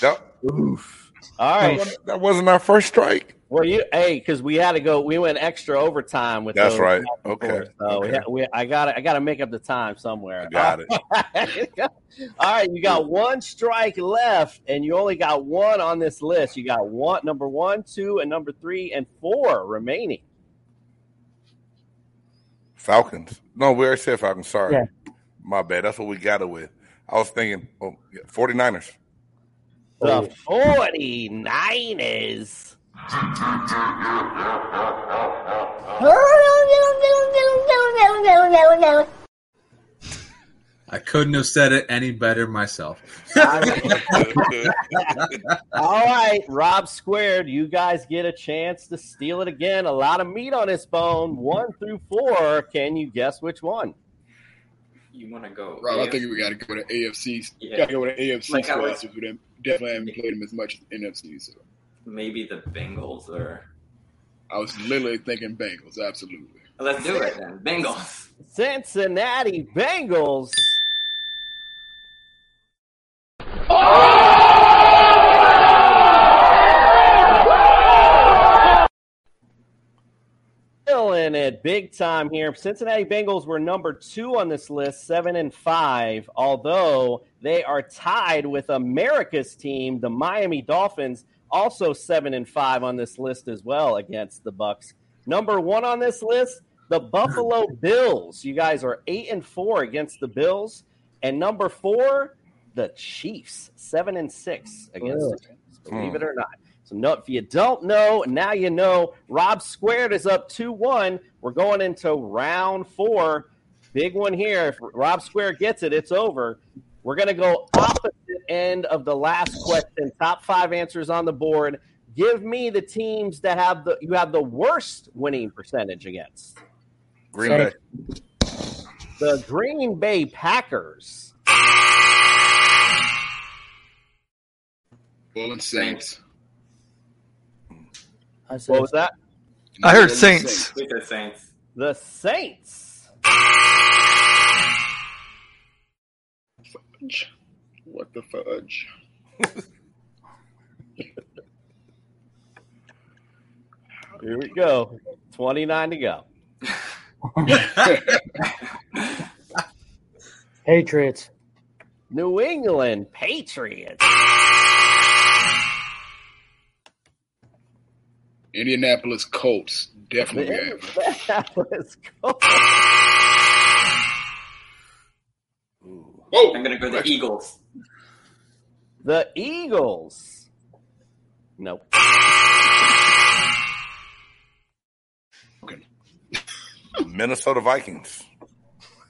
That, Oof. All right. that wasn't our first strike. Well, you hey, because we had to go. We went extra overtime with. That's those right. Okay. forth. So we, Okay. ha- we, I got to I got to make up the time somewhere. I got it. All right, you got one strike left, and you only got one on this list. You got one, number one, two, and number three, and four remaining. Falcons. No, we already said Falcons. Sorry. Yeah. My bad. That's what we got it with. I was thinking oh, yeah, 49ers. The 49ers. I couldn't have said it any better myself. All right, Rob Squared, you guys get a chance to steal it again. A lot of meat on this bone. One through four. Can you guess which one? You want to go? Rob, I think we got to go to AFC. Yeah. Got to go with the AFC Like I was- squad since we didn't- definitely haven't played them as much as NFC. So Maybe the Bengals or I was literally thinking Bengals. Absolutely. let's do it then. Bengals. Cincinnati Bengals. Big time here. Cincinnati Bengals were number two on this list, seven and five, although they are tied with America's team, the Miami Dolphins, also seven and five on this list as well against the Bucs. Number one on this list, the Buffalo Bills. You guys are eight and four against the Bills. And number four, the Chiefs, seven and six against the Chiefs. Believe it hmm. or not. So no, if you don't know, now you know. Rob Squared is up 2 1. We're going into round four. Big one here. If Rob Square gets it, it's over. We're going to go opposite end of the last question. Top five answers on the board. Give me the teams that have the you have the worst winning percentage against. Green Bay. The Green Bay Packers. And Saints. I said, What was that? I heard Saints. We said Saints. The Saints. Fudge. What the fudge? Here we go. 29 to go. Patriots. New England Patriots. Indianapolis Colts. Definitely. have. Indianapolis Colts. Whoa! I'm gonna go the Eagles. The Eagles. Nope. Okay. Minnesota Vikings.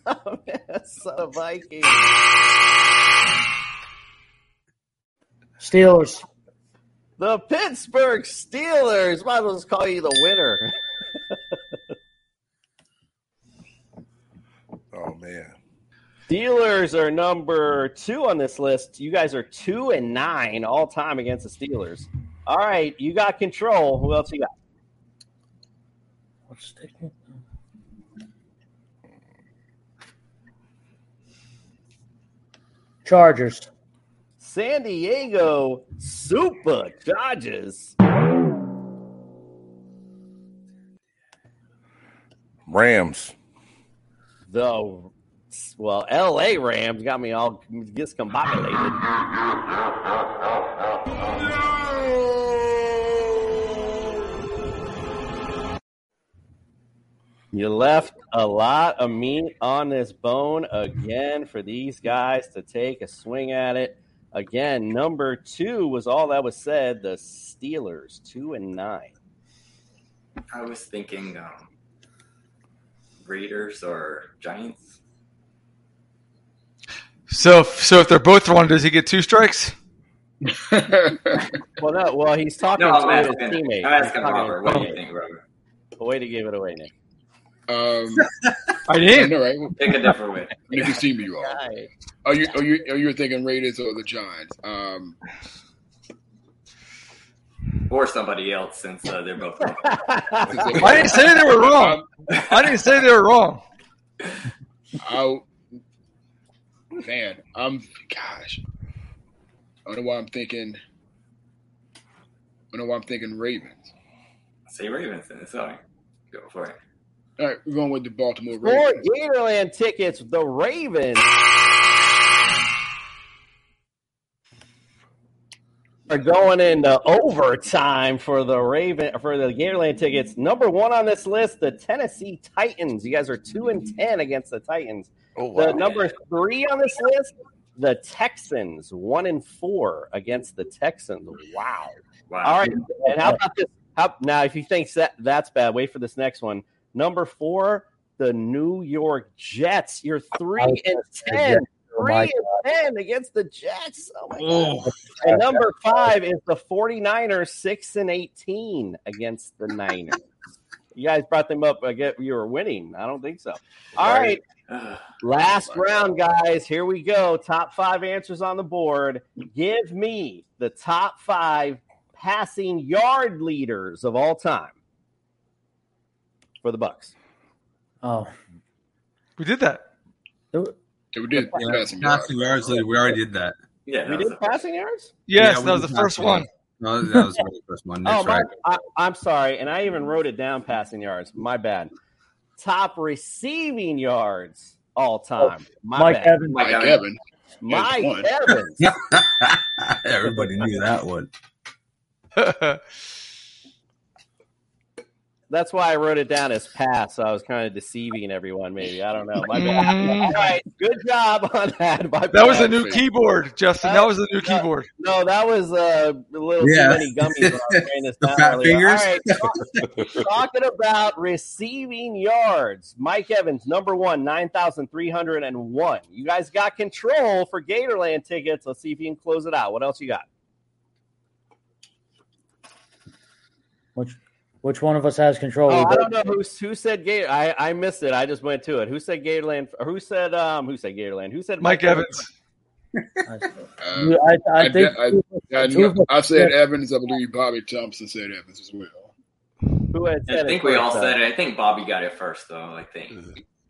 Minnesota Vikings. Steelers. The Pittsburgh Steelers. Might as well just call you the winner. Oh man. Steelers are number two on this list. You guys are two and nine all time against the Steelers. All right, you got control. Who else you got? What's sticking? Chargers. San Diego Super Chargers. Rams. The well, L.A. Rams got me all discombobulated. You left a lot of meat on this bone again for these guys to take a swing at it. Again, number two was all that was said. The Steelers, two and nine. I was thinking um, Raiders or Giants. So, so if they're both wrong, does he get two strikes? Well, no, well, he's talking No, to his teammate. I'm He's asking Robert. What do you think, Robert? Way to give it away, Nick. Um, I did. know, right? Pick a different way. You can see me, you are. Are you are you are you thinking Raiders or the Giants? Um, Or somebody else, since uh, they're both wrong. I didn't say they were wrong. I didn't say they were wrong. I man, I'm gosh. I don't know why I'm thinking. I don't know why I'm thinking Ravens. Say Ravens, then it's fine. Go for it. All right, we're going with the Baltimore For Ravens. Gatorland tickets, the Ravens are going into overtime for the Raven for the Gatorland tickets. Number one on this list, the Tennessee Titans. You guys are two and ten against the Titans. Oh, wow. The number three on this list, the Texans, one and four against the Texans. Wow. Wow. All right. And how about this? How, now, if you think that that's bad, wait for this next one. Number four, the New York Jets. You're three and ten. Oh Three my and ten against the Jets. Oh my God. And number five is the 49ers, six and eighteen against the Niners. You guys brought them up. I get you were winning. I don't think so. All right. Last round, guys. Here we go. Top five answers on the board. Give me the top five passing yard leaders of all time for the Bucs. Oh, we did that. we did Yeah, passing passing yards. lead, We already did that. Yeah, we did passing yards. Yes, we that was the first one. No, that was the first one. Oh, That's my, right. I, I'm sorry, and I even wrote it down. Passing yards. My bad. Top receiving yards all time. My Mike bad. Evans. Mike Evans. Mike. Evans. Everybody knew that one. That's why I wrote it down as pass. So I was kind of deceiving everyone. Maybe I don't know. My bad. Mhm. All right, good job on that. My That was a new keyboard, Justin. That was a new keyboard. No, that was uh, a little Yeah. too many gummies. when I was writing this The fat earlier. fingers? All right, talk- talking about receiving yards. Mike Evans, number one, nine thousand three hundred and one. You guys got control for Gatorland tickets. Let's see if you can close it out. What else you got? Which which one of us has control? Oh, I don't know who who said Gator. I, I missed it. I just went to it. Who said Gatorland? Or who said um? Who said Gatorland? Who said Mike Evans. Uh, You- I, I I, think I, I, two of us- I said Evans. I believe Bobby Thompson said Evans as well. Who had said I think it we all said it. I think Bobby got it first, though. I think.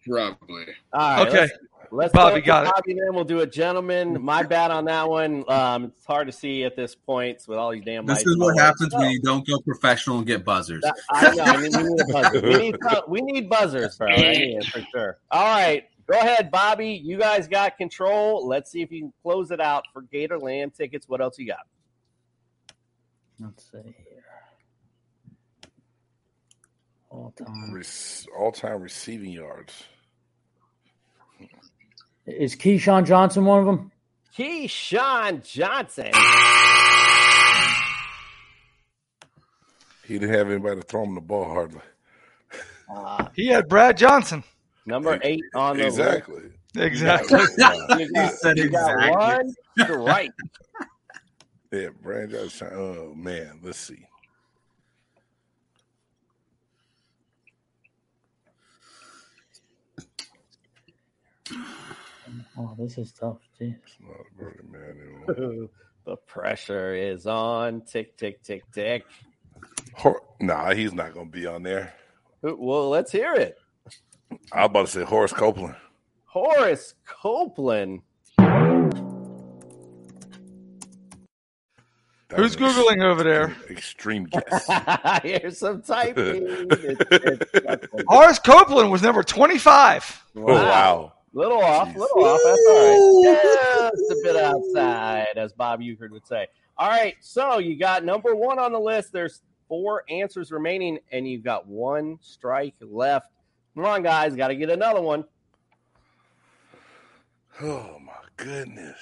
Probably. All right, Okay. Let's, let's Bobby go to got it. Bobby, then we'll do it, gentlemen. My bad on that one. Um, it's hard to see at this point with all these damn. This lights is what happens stuff. when you don't go professional and get buzzers. That- I know. I mean, we need a buzzer. We need, we need buzzers, bro. I need for sure. All right. Go ahead, Bobby. You guys got control. Let's see if you can close it out for Gatorland tickets. What else you got? Let's see here. All time. All time receiving yards. Is Keyshawn Johnson one of them? Keyshawn Johnson. He didn't have anybody to throw him the ball hardly. Uh, he had Brad Johnson. Number eight on the Exactly. list. Exactly. You got, you got, said you got exactly. one strike. Yeah, Brand Johnson. Oh man, let's see. Oh, this is tough. Jeez. the pressure is on. Tick, tick, tick, tick. Hor- nah, he's not going to be on there. Well, let's hear it. I was about to say Horace Copeland. Horace Copeland. That Who's googling over there? Extreme guess. Here's some typing. It's- it's- Horace Copeland was number 25. Oh wow. Little off, little off. That's all right. Just a bit outside, as Bob Uecker would say. All right, so you got number one on the list. There's four answers remaining, and you've got one strike left. Come on, guys, got to get another one. Oh my goodness.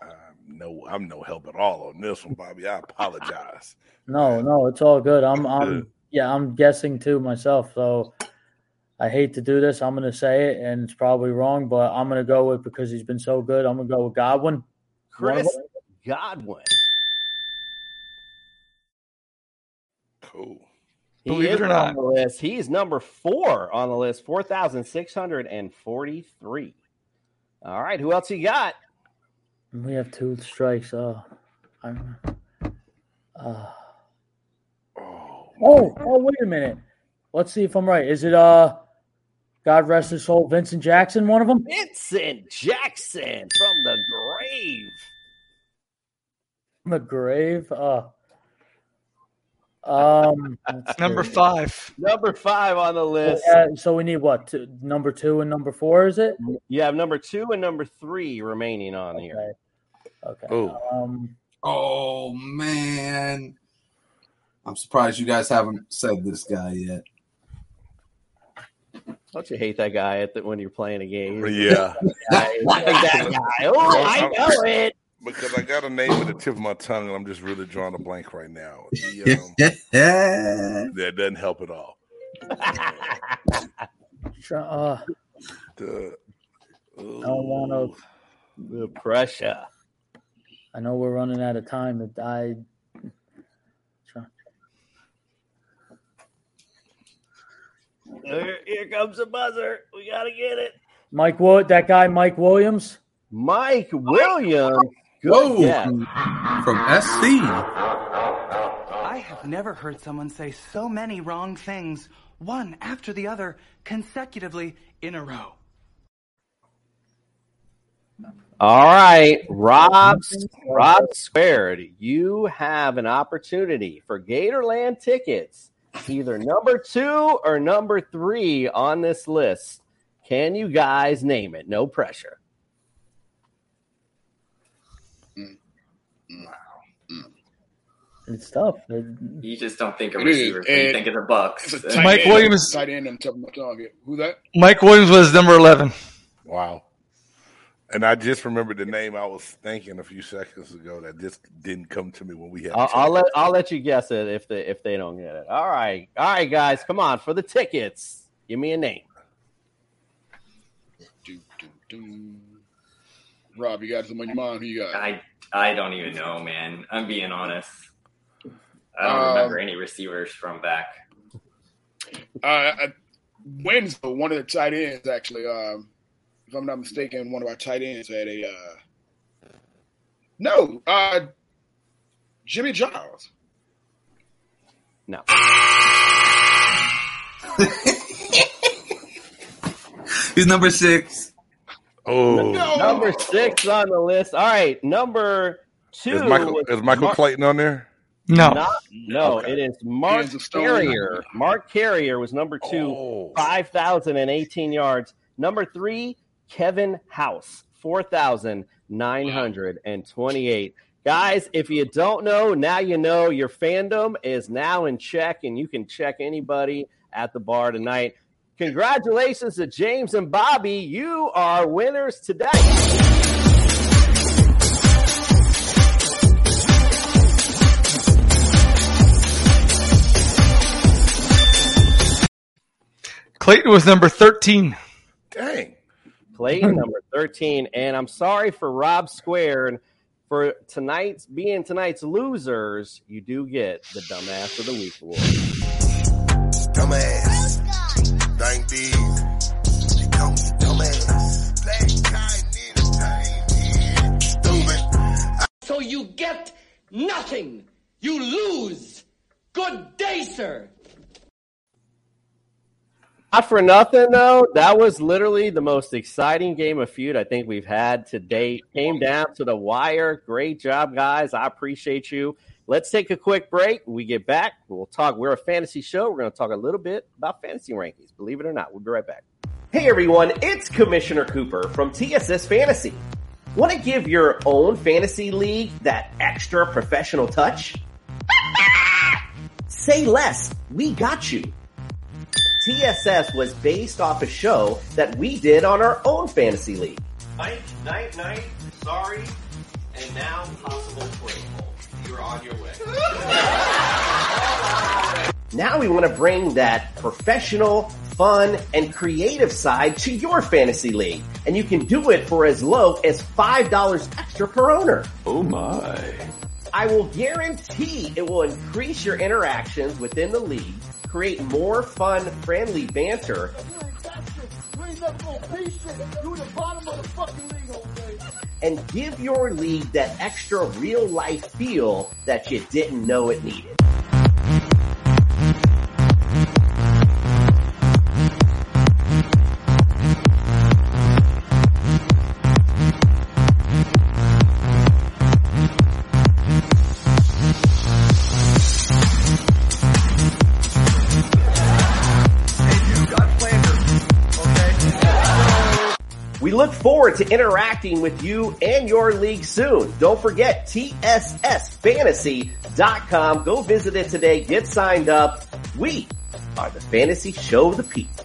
I'm no, I'm no help at all on this one, Bobby. I apologize. No, no, it's all good. I'm, I'm, yeah, I'm guessing too myself. So I hate to do this. I'm going to say it, and it's probably wrong, but I'm going to go with because he's been so good. I'm going to go with Godwin. Chris. Godwin. Cool. He Believe it or not, on the list. He's number four on the list, 4,643. All right, who else you got? We have two strikes. Oh, I'm. Uh, oh, oh, wait a minute. Let's see if I'm right. Is it uh, God rest his soul, Vincent Jackson, one of them? Vincent Jackson from the grave. The grave. Uh, um, Number see. five. Number five on the list. Uh, so we need what? Two, number two and number four, is it? You have number two and number three remaining on here. Okay. Um, Oh man. I'm surprised you guys haven't said this guy yet. Don't you hate that guy at the, when you're playing a game? Yeah. I like that guy. Oh, I know it. Because I got a name at the tip of my tongue, and I'm just really drawing a blank right now. The, um, that doesn't help at all. uh, The, I don't want to. The pressure. I know we're running out of time. but I. Here, here comes the buzzer. We got to get it. Mike Wood, that guy, Mike Williams. Mike Williams. Good Whoa. guess. From SC. I have never heard someone say so many wrong things, one after the other, consecutively in a row. All right, Rob, Rob Squared, you have an opportunity for Gatorland tickets, either number two or number three on this list. Can you guys name it? No pressure. Mm. Wow. It's tough. You just don't think of It is, receivers when you think of the Bucs. A tight Mike end, Williams- Tight end on top of my tongue. Who that? Mike Williams was number 11. Wow. And I just remembered the name I was thinking a few seconds ago that just didn't come to me when we had. I'll, I'll let. I'll let you guess it if they if they don't get it. All right, all right, guys, come on for the tickets. Give me a name. Do, do, do. Rob, you got something on your mind? Who you got? I I don't even know, man. I'm being honest. I don't Um, remember any receivers from back. Uh, I, Winslow, one of the tight ends, actually. Um, if I'm not mistaken, one of our tight ends had a. Uh, no, uh, Jimmy Giles. No. He's number six. Oh, no. Number six on the list. All right, number two. is Michael is Michael Mark- Clayton on there? No. Not- no, Okay. it is Mark Hands. Carrier. Mark Carrier was number two, Oh. 5,018 yards. Number three, Kevin House, 4,928. Guys, if you don't know, now you know your fandom is now in check, and you can check anybody at the bar tonight. Congratulations to James and Bobby. You are winners today. Clayton was number 13. Dang. Clayton number 13. And I'm sorry for Rob Squared for tonight's being tonight's losers. You do get the dumbass of the week award. Dumbass. Thank these. They call me dumbass. Stupid. So you get nothing. You lose. Good day, sir. Not for nothing though. That was literally the most exciting game of feud I think we've had to date. Came down to the wire. Great job, guys. I appreciate you. Let's take a quick break. When we get back, we'll talk. We're a fantasy show. We're going to talk a little bit about fantasy rankings. Believe it or not, we'll be right back. Hey everyone, it's Commissioner Cooper from TSS Fantasy. Want to give your own fantasy league that extra professional touch? Say less. We got you. TSS was based off a show that we did on our own fantasy league. Night, night, night. Sorry, and now possible play hole. You're on your way. Now we want to bring that professional, fun, and creative side to your fantasy league. And you can do it for as low as $5 extra per owner. Oh my. I will guarantee it will increase your interactions within the league, create more fun, friendly banter, and give your league that extra real life feel that you didn't know it needed. Forward to interacting with you and your league soon. Don't forget TSSFantasy.com. Go visit it today. Get signed up. We are the fantasy show of the people.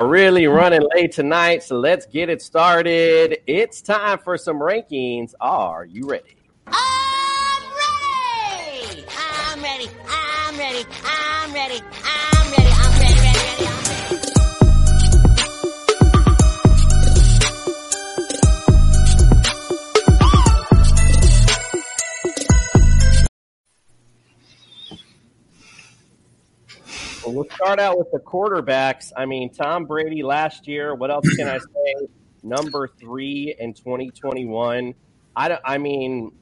Really running late tonight, so let's get it started. It's time for some rankings. Are you ready? I'm ready. I'm ready. I'm ready. I'm ready. I'm. Well, we'll start out with the quarterbacks. I mean, Tom Brady last year. What else can I say? Number three in 2021. I, don't- I mean,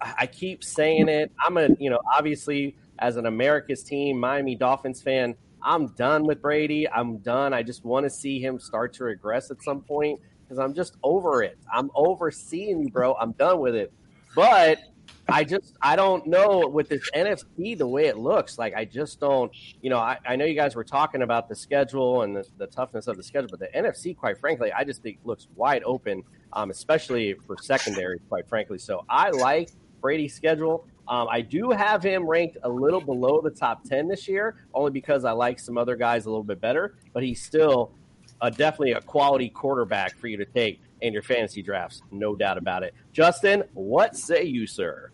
I keep saying it. I'm a, you know, obviously as an America's team, Miami Dolphins fan, I'm done with Brady. I'm done. I just want to see him start to regress at some point because I'm just over it. I'm over seeing you, bro. I'm done with it. But I just I don't know with this NFC the way it looks. Like I just don't. You know, I, I know you guys were talking about the schedule and the, the toughness of the schedule, but the NFC, quite frankly, I just think looks wide open, um, especially for secondary, quite frankly. So I like Brady's schedule. Um, I do have him ranked a little below the top ten this year, only because I like some other guys a little bit better. But he's still uh, definitely a quality quarterback for you to take in your fantasy drafts, no doubt about it. Justin, what say you, sir?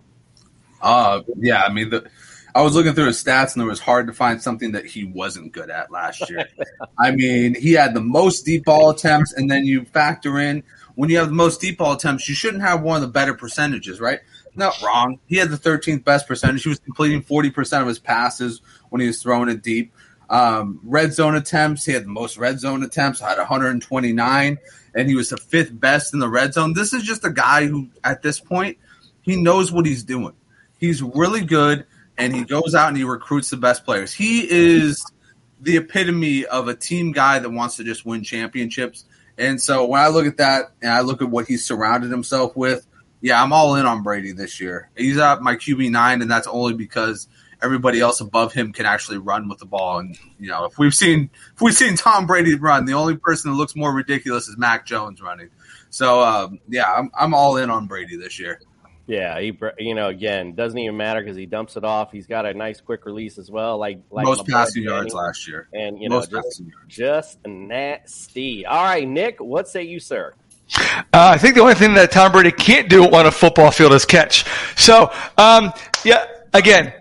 Uh, yeah, I mean, the, I was looking through his stats, and it was hard to find something that he wasn't good at last year. I mean, he had the most deep ball attempts, and then you factor in when you have the most deep ball attempts, you shouldn't have one of the better percentages, right? Not wrong. He had the 13th best percentage. He was completing 40% of his passes when he was throwing it deep. Um, red zone attempts, he had the most red zone attempts, had 129, and he was the fifth best in the red zone. This is just a guy who, at this point, he knows what he's doing. He's really good, and he goes out and he recruits the best players. He is the epitome of a team guy that wants to just win championships. And so when I look at that and I look at what he's surrounded himself with, yeah, I'm all in on Brady this year. He's at my QB nine, and that's only because everybody else above him can actually run with the ball. And you know, if we've seen if we've seen Tom Brady run, the only person that looks more ridiculous is Mac Jones running. So um, yeah, I'm I'm all in on Brady this year. Yeah, he you know again doesn't even matter because he dumps it off. He's got a nice quick release as well, like like Most my passing Danny. yards last year. and you know Most just, passing just nasty. All right, Nick, what say you, sir? Uh, I think the only thing that Tom Brady can't do on a football field is catch. So, um, yeah, again,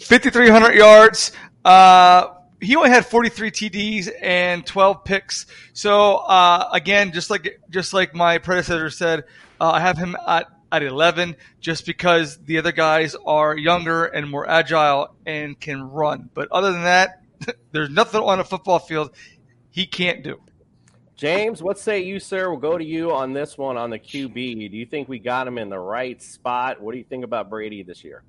5,300 yards. Uh, he only had 43 TDs and 12 picks. So, uh, again, just like, just like my predecessor said, uh, I have him at, at 11 just because the other guys are younger and more agile and can run. But other than that, there's nothing on a football field he can't do. James, what say you, sir? We'll go to you on this one on the QB. Do you think we got him in the right spot? What do you think about Brady this year?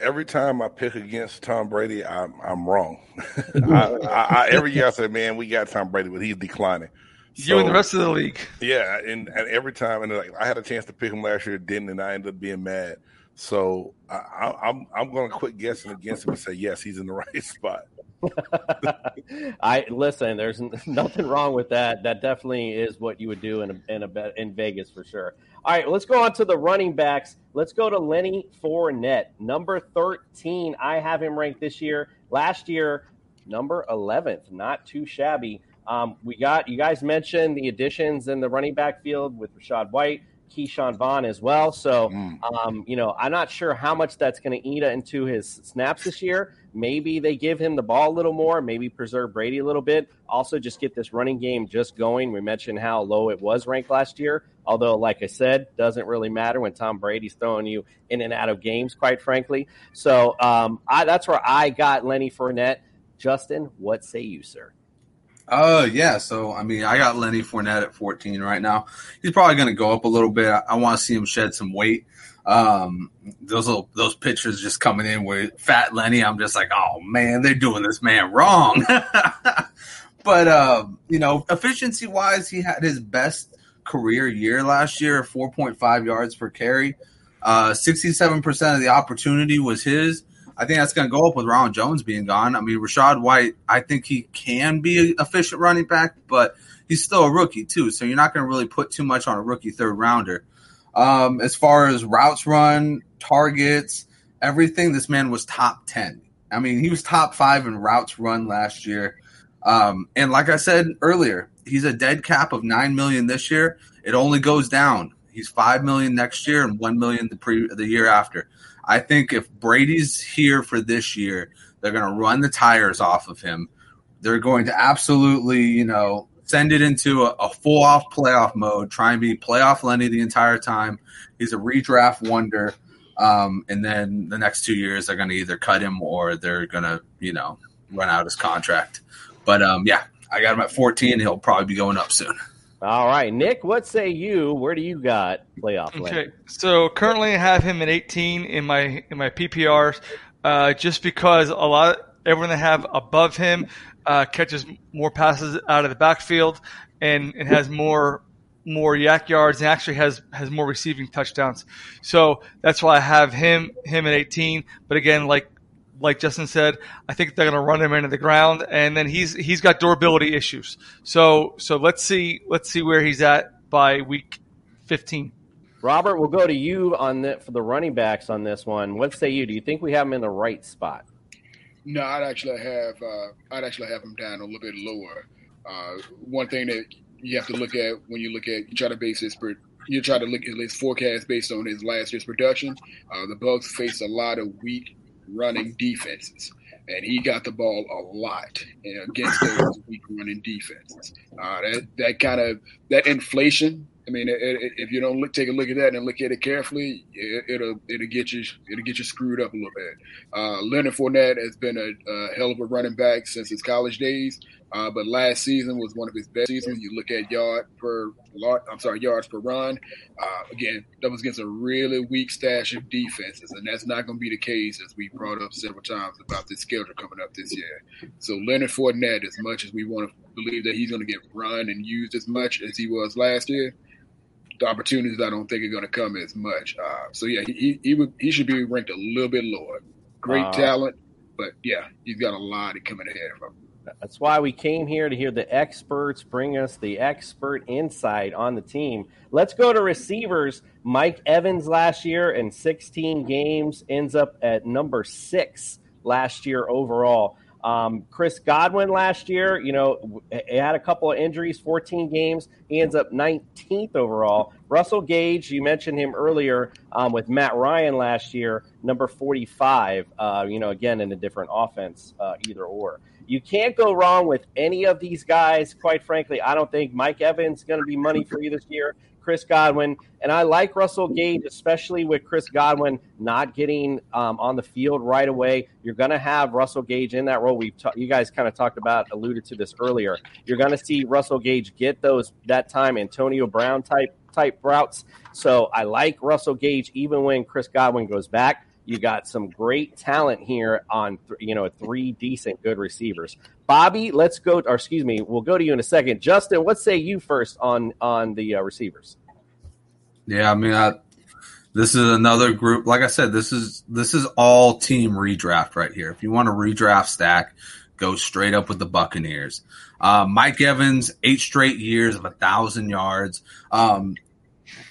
Every time I pick against Tom Brady, I'm I'm wrong. I, I, I, every year I say, "Man, we got Tom Brady," but he's declining. You and the rest of the league. Yeah, and, and every time, and like I had a chance to pick him last year, didn't, and I ended up being mad. So I, I, I'm I'm going to quit guessing against him and say yes, he's in the right spot. I listen. There's nothing wrong with that. That definitely is what you would do in a, in a in Vegas for sure. All right, let's go on to the running backs. Let's go to Lenny Fournette, number thirteen. I have him ranked this year. Last year, number eleventh. Not too shabby. Um, we got you guys mentioned the additions in the running back field with Rachaad White, Ke'Shawn Vaughn as well. So, um, you know, I'm not sure how much that's going to eat into his snaps this year. Maybe they give him the ball a little more, maybe preserve Brady a little bit. Also, just get this running game just going. We mentioned how low it was ranked last year. Although, like I said, doesn't really matter when Tom Brady's throwing you in and out of games, quite frankly. So um, I, that's where I got Lenny Fournette. Justin, what say you, sir? Uh, yeah. So, I mean, I got Lenny Fournette at 14 right now. He's probably going to go up a little bit. I, I want to see him shed some weight. Um, those little, those pictures just coming in with fat Lenny. I'm just like, oh man, they're doing this man wrong. but, uh, you know, efficiency wise, he had his best career year last year, 4.5 yards per carry. Uh, 67% of the opportunity was his. I think that's going to go up with Ronald Jones being gone. I mean, Rachaad White, I think he can be an efficient running back, but he's still a rookie too. So you're not going to really put too much on a rookie third rounder. Um, as far as routes run, targets, everything, this man was top 10. I mean, he was top five in routes run last year. Um, and like I said earlier, he's a dead cap of 9 million this year. It only goes down. He's 5 million next year and 1 million the pre the year after. I think if Brady's here for this year, they're going to run the tires off of him. They're going to absolutely, you know, send it into a, a full off playoff mode, try and be playoff Lenny the entire time. He's a redraft wonder. Um, and then the next two years, they're going to either cut him or they're going to, you know, run out his contract. But um, yeah, I got him at 14. He'll probably be going up soon. All right, Nick, what say you? Where do you got playoff Lenny? Okay, so currently I have him at 18 in my in my PPRs, uh, just because a lot everyone that have above him uh, catches more passes out of the backfield and, and has more more YAC yards and actually has has more receiving touchdowns. So that's why I have him him at 18. But again, like like Justin said, I think they're going to run him into the ground, and then he's he's got durability issues. So so let's see let's see where he's at by week 15. Robert, we'll go to you on the, for the running backs on this one. What say you? Do you think we have him in the right spot? No, I'd actually have uh, I'd actually have him down a little bit lower. Uh, one thing that you have to look at when you look at you try to base his per, you try to look at his forecast based on his last year's production. Uh, the Bucs faced a lot of weak running defenses, and he got the ball a lot you know, against those weak running defenses. Uh, that that kind of that inflation. I mean, it, it, if you don't look, take a look at that and look at it carefully, it, will it'll get you it'll get you screwed up a little bit. Uh, Leonard Fournette has been a, a, hell of a running back since his college days, uh, but last season was one of his best seasons. You look at yard per I'm sorry, yards per run. Uh, again, that was against a really weak stash of defenses, and that's not going to be the case as we brought up several times about this schedule coming up this year. So Leonard Fournette, as much as we want to believe that he's going to get run and used as much as he was last year, the opportunities I don't think are going to come as much. Uh, so yeah, he he would, he should be ranked a little bit lower. Great Uh, talent, but yeah, he's got a lot coming ahead of him. That's why we came here to hear the experts bring us the expert insight on the team. Let's go to receivers. Mike Evans last year in 16 games ends up at number six last year overall. Um, Chris Godwin last year, you know, he had a couple of injuries, 14 games. He ends up 19th overall. Russell Gage, you mentioned him earlier um, with Matt Ryan last year, number 45. Uh, you know, again in a different offense, uh, either or. You can't go wrong with any of these guys. Quite frankly, I don't think Mike Evans is going to be money for you this year. Chris Godwin, and I like Russell Gage, especially with Chris Godwin not getting um, on the field right away. You're going to have Russell Gage in that role. We ta- you guys kind of talked about, alluded to this earlier. You're going to see Russell Gage get those that time Antonio Brown type type routes. So I like Russell Gage even when Chris Godwin goes back. You got some great talent here on th- you know three decent good receivers. Bobby, let's go. Or excuse me, we'll go to you in a second. Justin, what say you first on on the uh, receivers? Yeah, I mean, I, this is another group. Like I said, this is this is all team redraft right here. If you want to redraft stack, go straight up with the Buccaneers. Uh, Mike Evans, eight straight years of a thousand yards. Um,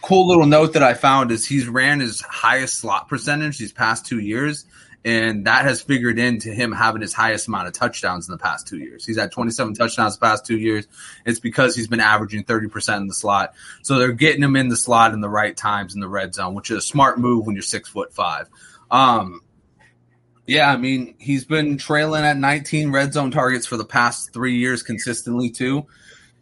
cool little note that I found is he's ran his highest slot percentage these past two years, and that has figured into him having his highest amount of touchdowns in the past two years. He's had 27 touchdowns the past two years. It's because he's been averaging 30% in the slot. So they're getting him in the slot in the right times in the red zone, which is a smart move when you're six foot five. Um, yeah, I mean, he's been trailing at 19 red zone targets for the past three years consistently, too.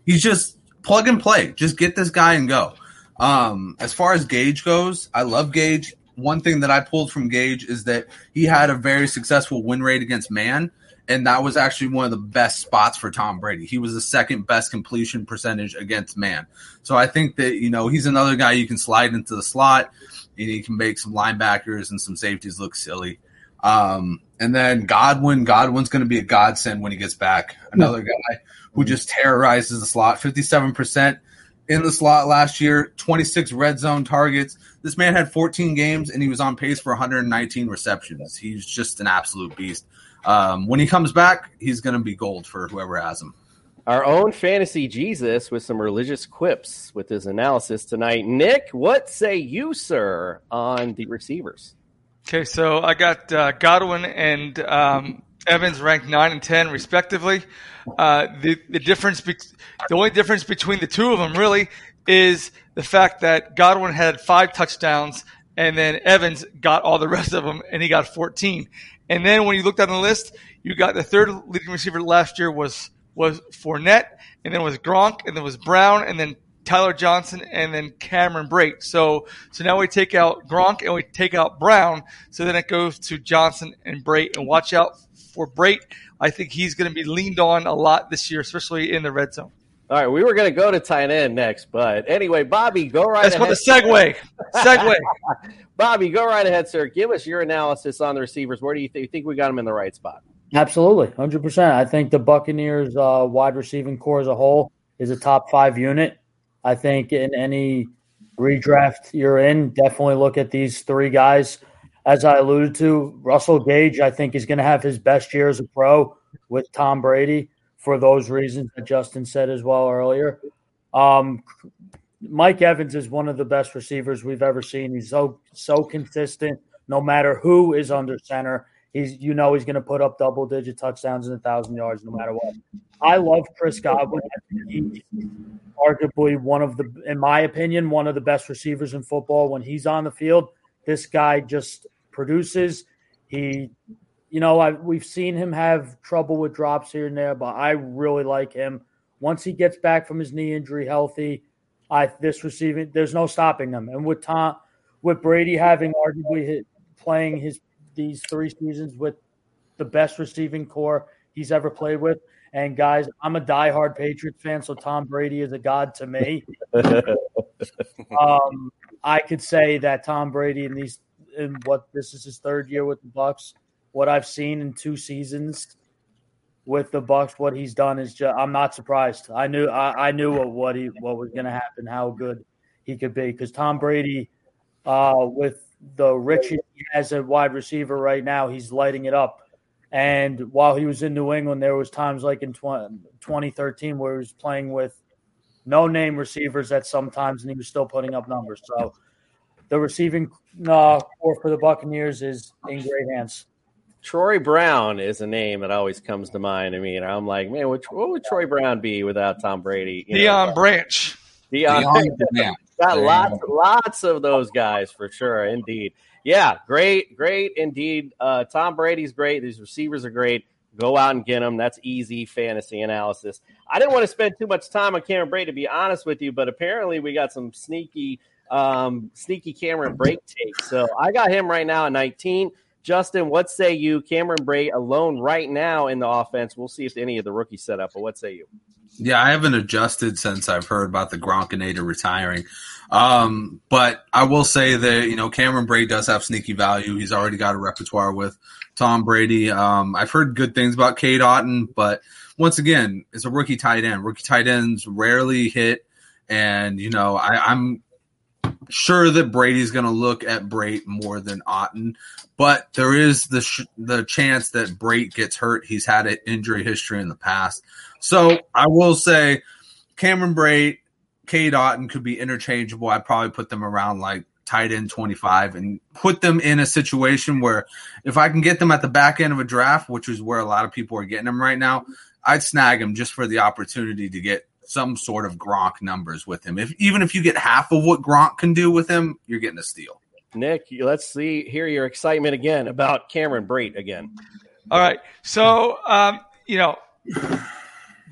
He's just plug and play. Just get this guy and go. Um, as far as Gage goes, I love Gage. One thing that I pulled from Gage is that he had a very successful win rate against man, and that was actually one of the best spots for Tom Brady. He was the second best completion percentage against man. So I think that, you know, he's another guy you can slide into the slot and he can make some linebackers and some safeties look silly. Um, and then Godwin, Godwin's going to be a godsend when he gets back. Another guy who just terrorizes the slot. 57% in the slot last year, 26 red zone targets. This man had 14 games and he was on pace for 119 receptions. He's just an absolute beast. Um, when he comes back, he's going to be gold for whoever has him. Our own fantasy Jesus with some religious quips with his analysis tonight. Nick, what say you, sir, on the receivers? Okay, so I got uh, Godwin and um, Evans ranked nine and ten respectively. Uh, the the difference, be- the only difference between the two of them really is the fact that Godwin had five touchdowns, and then Evans got all the rest of them, and he got fourteen. And then when you looked on the list, you got the third leading receiver last year was was Fournette, and then was Gronk, and then was Brown, and then Tyler Johnson, and then Cameron Brate. So so now we take out Gronk and we take out Brown. So then it goes to Johnson and Brate. And watch out for Brate. I think he's going to be leaned on a lot this year, especially in the red zone. All right, we were going to go to tight end next, but anyway, Bobby, go right That's ahead. called the segue. Segue. Bobby, go right ahead, sir. Give us your analysis on the receivers. Where do you, th- you think we got them in the right spot? Absolutely, hundred percent. I think the Buccaneers' uh, wide receiving corps as a whole is a top five unit. I think in any redraft you're in, definitely look at these three guys. As I alluded to, Russell Gage, I think, is going to have his best year as a pro with Tom Brady for those reasons that Justin said as well earlier. Um, Mike Evans is one of the best receivers we've ever seen. He's so so consistent, no matter who is under center. He's you know he's going to put up double digit touchdowns and a thousand yards no matter what. I love Chris Godwin. He's arguably one of the, in my opinion, one of the best receivers in football. When he's on the field, this guy just produces. He, you know, I, we've seen him have trouble with drops here and there, but I really like him. Once he gets back from his knee injury healthy, I this receiving there's no stopping him. And with Tom, with Brady having arguably hit, playing his these three seasons with the best receiving corps he's ever played with. And guys, I'm a diehard Patriots fan, so Tom Brady is a god to me. um, I could say that Tom Brady in these in what this is his third year with the Bucs. What I've seen in two seasons with the Bucs, what he's done is just I'm not surprised. I knew I, I knew what, what he what was going to happen, how good he could be because Tom Brady, uh, with the riches he has wide receiver right now, he's lighting it up. And while he was in New England, there was times like in 20, 2013 where he was playing with no name receivers at sometimes, and he was still putting up numbers. So the receiving uh, corps for the Buccaneers is in great hands. Troy Brown is a name that always comes to mind. I mean, I'm like, man, what, what would Troy Brown be without Tom Brady? You know, Branch. Dion, Deion Branch. got There lots, lots of those guys for sure. Indeed, yeah, great, great indeed. Uh, Tom Brady's great. These receivers are great. Go out and get them. That's easy fantasy analysis. I didn't want to spend too much time on Cameron Brate, to be honest with you, but apparently we got some sneaky, um, sneaky Cameron Brate takes. So I got him right now at 19. Justin, what say you? Cameron Brate alone right now in the offense. We'll see if any of the rookies set up, but what say you? Yeah, I haven't adjusted since I've heard about the Gronkinator retiring. Um, but I will say that, you know, Cameron Brate does have sneaky value. He's already got a repertoire with Tom Brady. Um, I've heard good things about Cade Otton, but once again, it's a rookie tight end. Rookie tight ends rarely hit. And, you know, I, I'm sure that Brady's going to look at Brate more than Otton, but there is the sh- the chance that Brate gets hurt. He's had an injury history in the past, so I will say Cameron Brate, Cade Otton could be interchangeable. I'd probably put them around like tight end 25 and put them in a situation where if I can get them at the back end of a draft, which is where a lot of people are getting them right now, I'd snag them just for the opportunity to get some sort of Gronk numbers with him. If even if you get half of what Gronk can do with him, you're getting a steal. Nick, let's see, hear your excitement again about Cameron Brate again. All right. So, um, you know,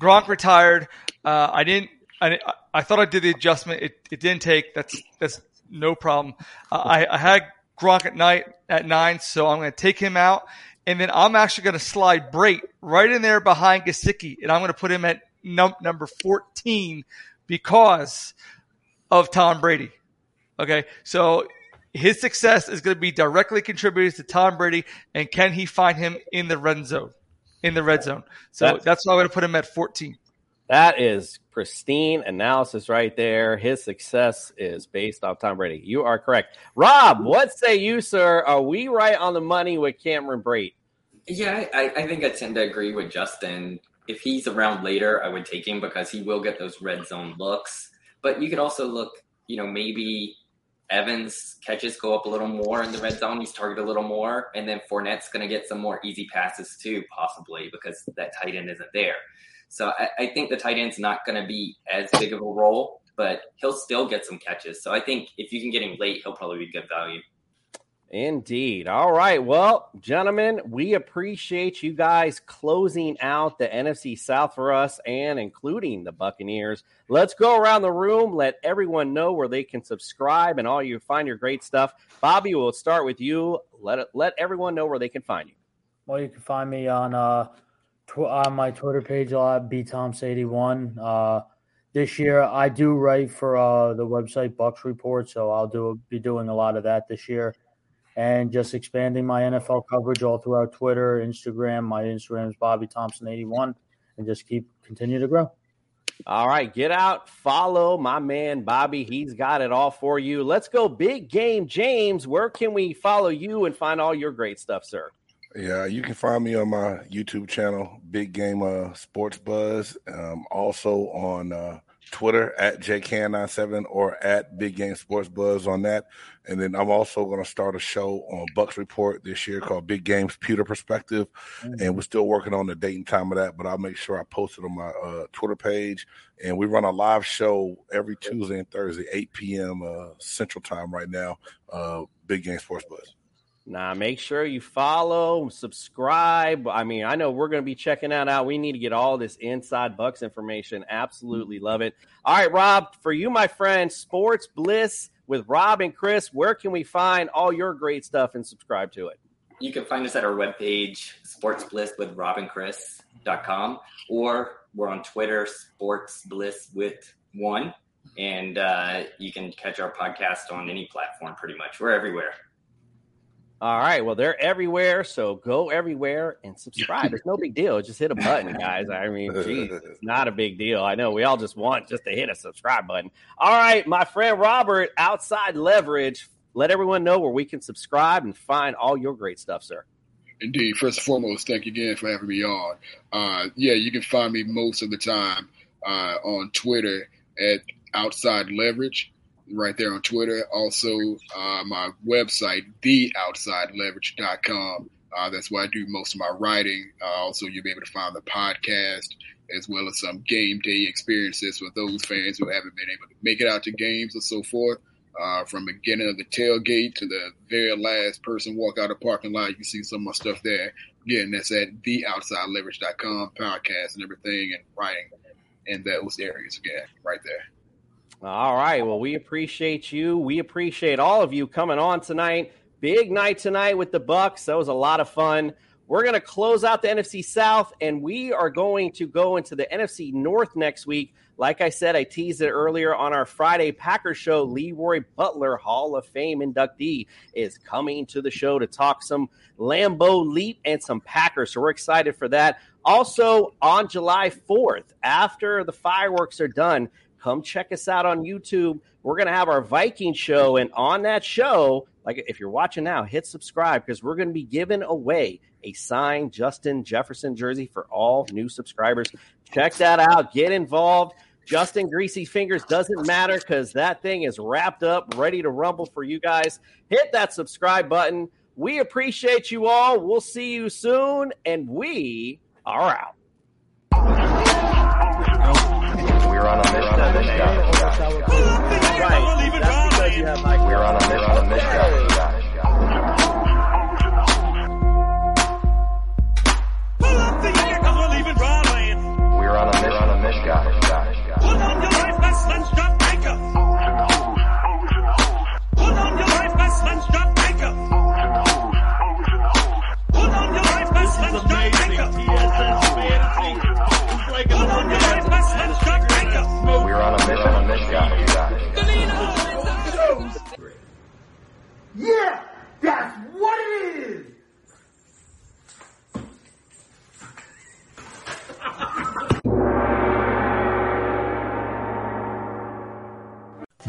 Gronk retired. Uh, I didn't. I, I thought I did the adjustment. It, it didn't take. That's that's no problem. I, I had Gronk at night at nine, so I'm going to take him out, and then I'm actually going to slide Brate right in there behind Gesicki, and I'm going to put him at num- number 14 because of Tom Brady. Okay, so his success is going to be directly contributed to Tom Brady, and can he find him in the red zone? In the red zone. So That's- that's why I'm going to put him at 14. That is pristine analysis right there. His success is based off Tom Brady. You are correct. Rob, mm-hmm. what say you, sir? Are we right on the money with Cameron Brate? Yeah, I, I think I tend to agree with Justin. If he's around later, I would take him because he will get those red zone looks. But you could also look, you know, maybe Evans catches go up a little more in the red zone. He's targeted a little more. And then Fournette's going to get some more easy passes too, possibly, because that tight end isn't there. So I, I think the tight end's not going to be as big of a role, but he'll still get some catches. So I think if you can get him late, he'll probably be good value. Indeed. All right. Well, gentlemen, we appreciate you guys closing out the NFC South for us and including the Buccaneers. Let's go around the room, let everyone know where they can subscribe and all you find your great stuff. Bobby, we'll start with you. Let it, let everyone know where they can find you. Well, you can find me on uh tw- on my Twitter page a lot, BThomps81. Uh, this year, I do write for uh, the website Bucs Report, so I'll do be doing a lot of that this year, and just expanding my NFL coverage all throughout Twitter, Instagram. My Instagram is Bobby Thompson81, and just keep continue to grow. All right, get out, follow my man Bobby. He's got it all for you. Let's go, big game, James. Where can we follow you and find all your great stuff, sir? Yeah, you can find me on my YouTube channel, Big Game uh, Sports Buzz. Um, also on uh, Twitter at JCann97 or at Big Game Sports Buzz on that. And then I'm also going to start a show on Bucs Report this year called Big Games Pewter Perspective. And we're still working on the date and time of that, but I'll make sure I post it on my uh, Twitter page. And we run a live show every Tuesday and Thursday, 8 p.m. Uh, Central Time right now, uh, Big Game Sports Buzz. Now, make sure you follow, subscribe. I mean, I know we're going to be checking that out. We need to get all this inside Bucs information. Absolutely love it. All right, Rob, for you, my friend, Sports Bliss with Rob and Chris, where can we find all your great stuff and subscribe to it? You can find us at our webpage, sportsblisswithrobinchrist.com, or we're on Twitter, sportsbliss with one. And uh, you can catch our podcast on any platform pretty much. We're everywhere. All right. Well, they're everywhere. So go everywhere and subscribe. It's no big deal. Just hit a button, guys. I mean, geez, it's not a big deal. I know we all just want just to hit a subscribe button. All right. My friend Robert, outside leverage. Let everyone know where we can subscribe and find all your great stuff, sir. Indeed. First and foremost, thank you again for having me on. Uh, yeah, you can find me most of the time uh, on Twitter at Outside Leverage, right there on Twitter. Also, uh, my website, theoutsideleverage.com. Uh, that's where I do most of my writing. Uh, also, you'll be able to find the podcast as well as some game day experiences for those fans who haven't been able to make it out to games and so forth. Uh, from beginning of the tailgate to the very last person walk out of parking lot, you see some of my stuff there. Again, that's at theoutsideleverage.com, podcast and everything, and writing in those areas again, right there. All right. Well, we appreciate you. We appreciate all of you coming on tonight. Big night tonight with the Bucs. That was a lot of fun. We're going to close out the NFC South, and we are going to go into the NFC North next week. Like I said, I teased it earlier on our Friday Packers show. LeRoy Butler, Hall of Fame inductee, is coming to the show to talk some Lambeau Leap and some Packers. So we're excited for that. Also, on July 4th, after the fireworks are done, come check us out on YouTube. We're going to have our Viking show. And on that show, like if you're watching now, hit subscribe because we're going to be giving away a signed Justin Jefferson jersey for all new subscribers. Check that out. Get involved. Justin Greasy Fingers doesn't matter because that thing is wrapped up, ready to rumble for you guys. Hit that subscribe button. We appreciate you all. We'll see you soon, and we are out. We're on a mission on this guy. Right. That's because you have Mike. We're on a mission on this guy. We're on a mission On a mission on this guy. Yeah, that's what it is.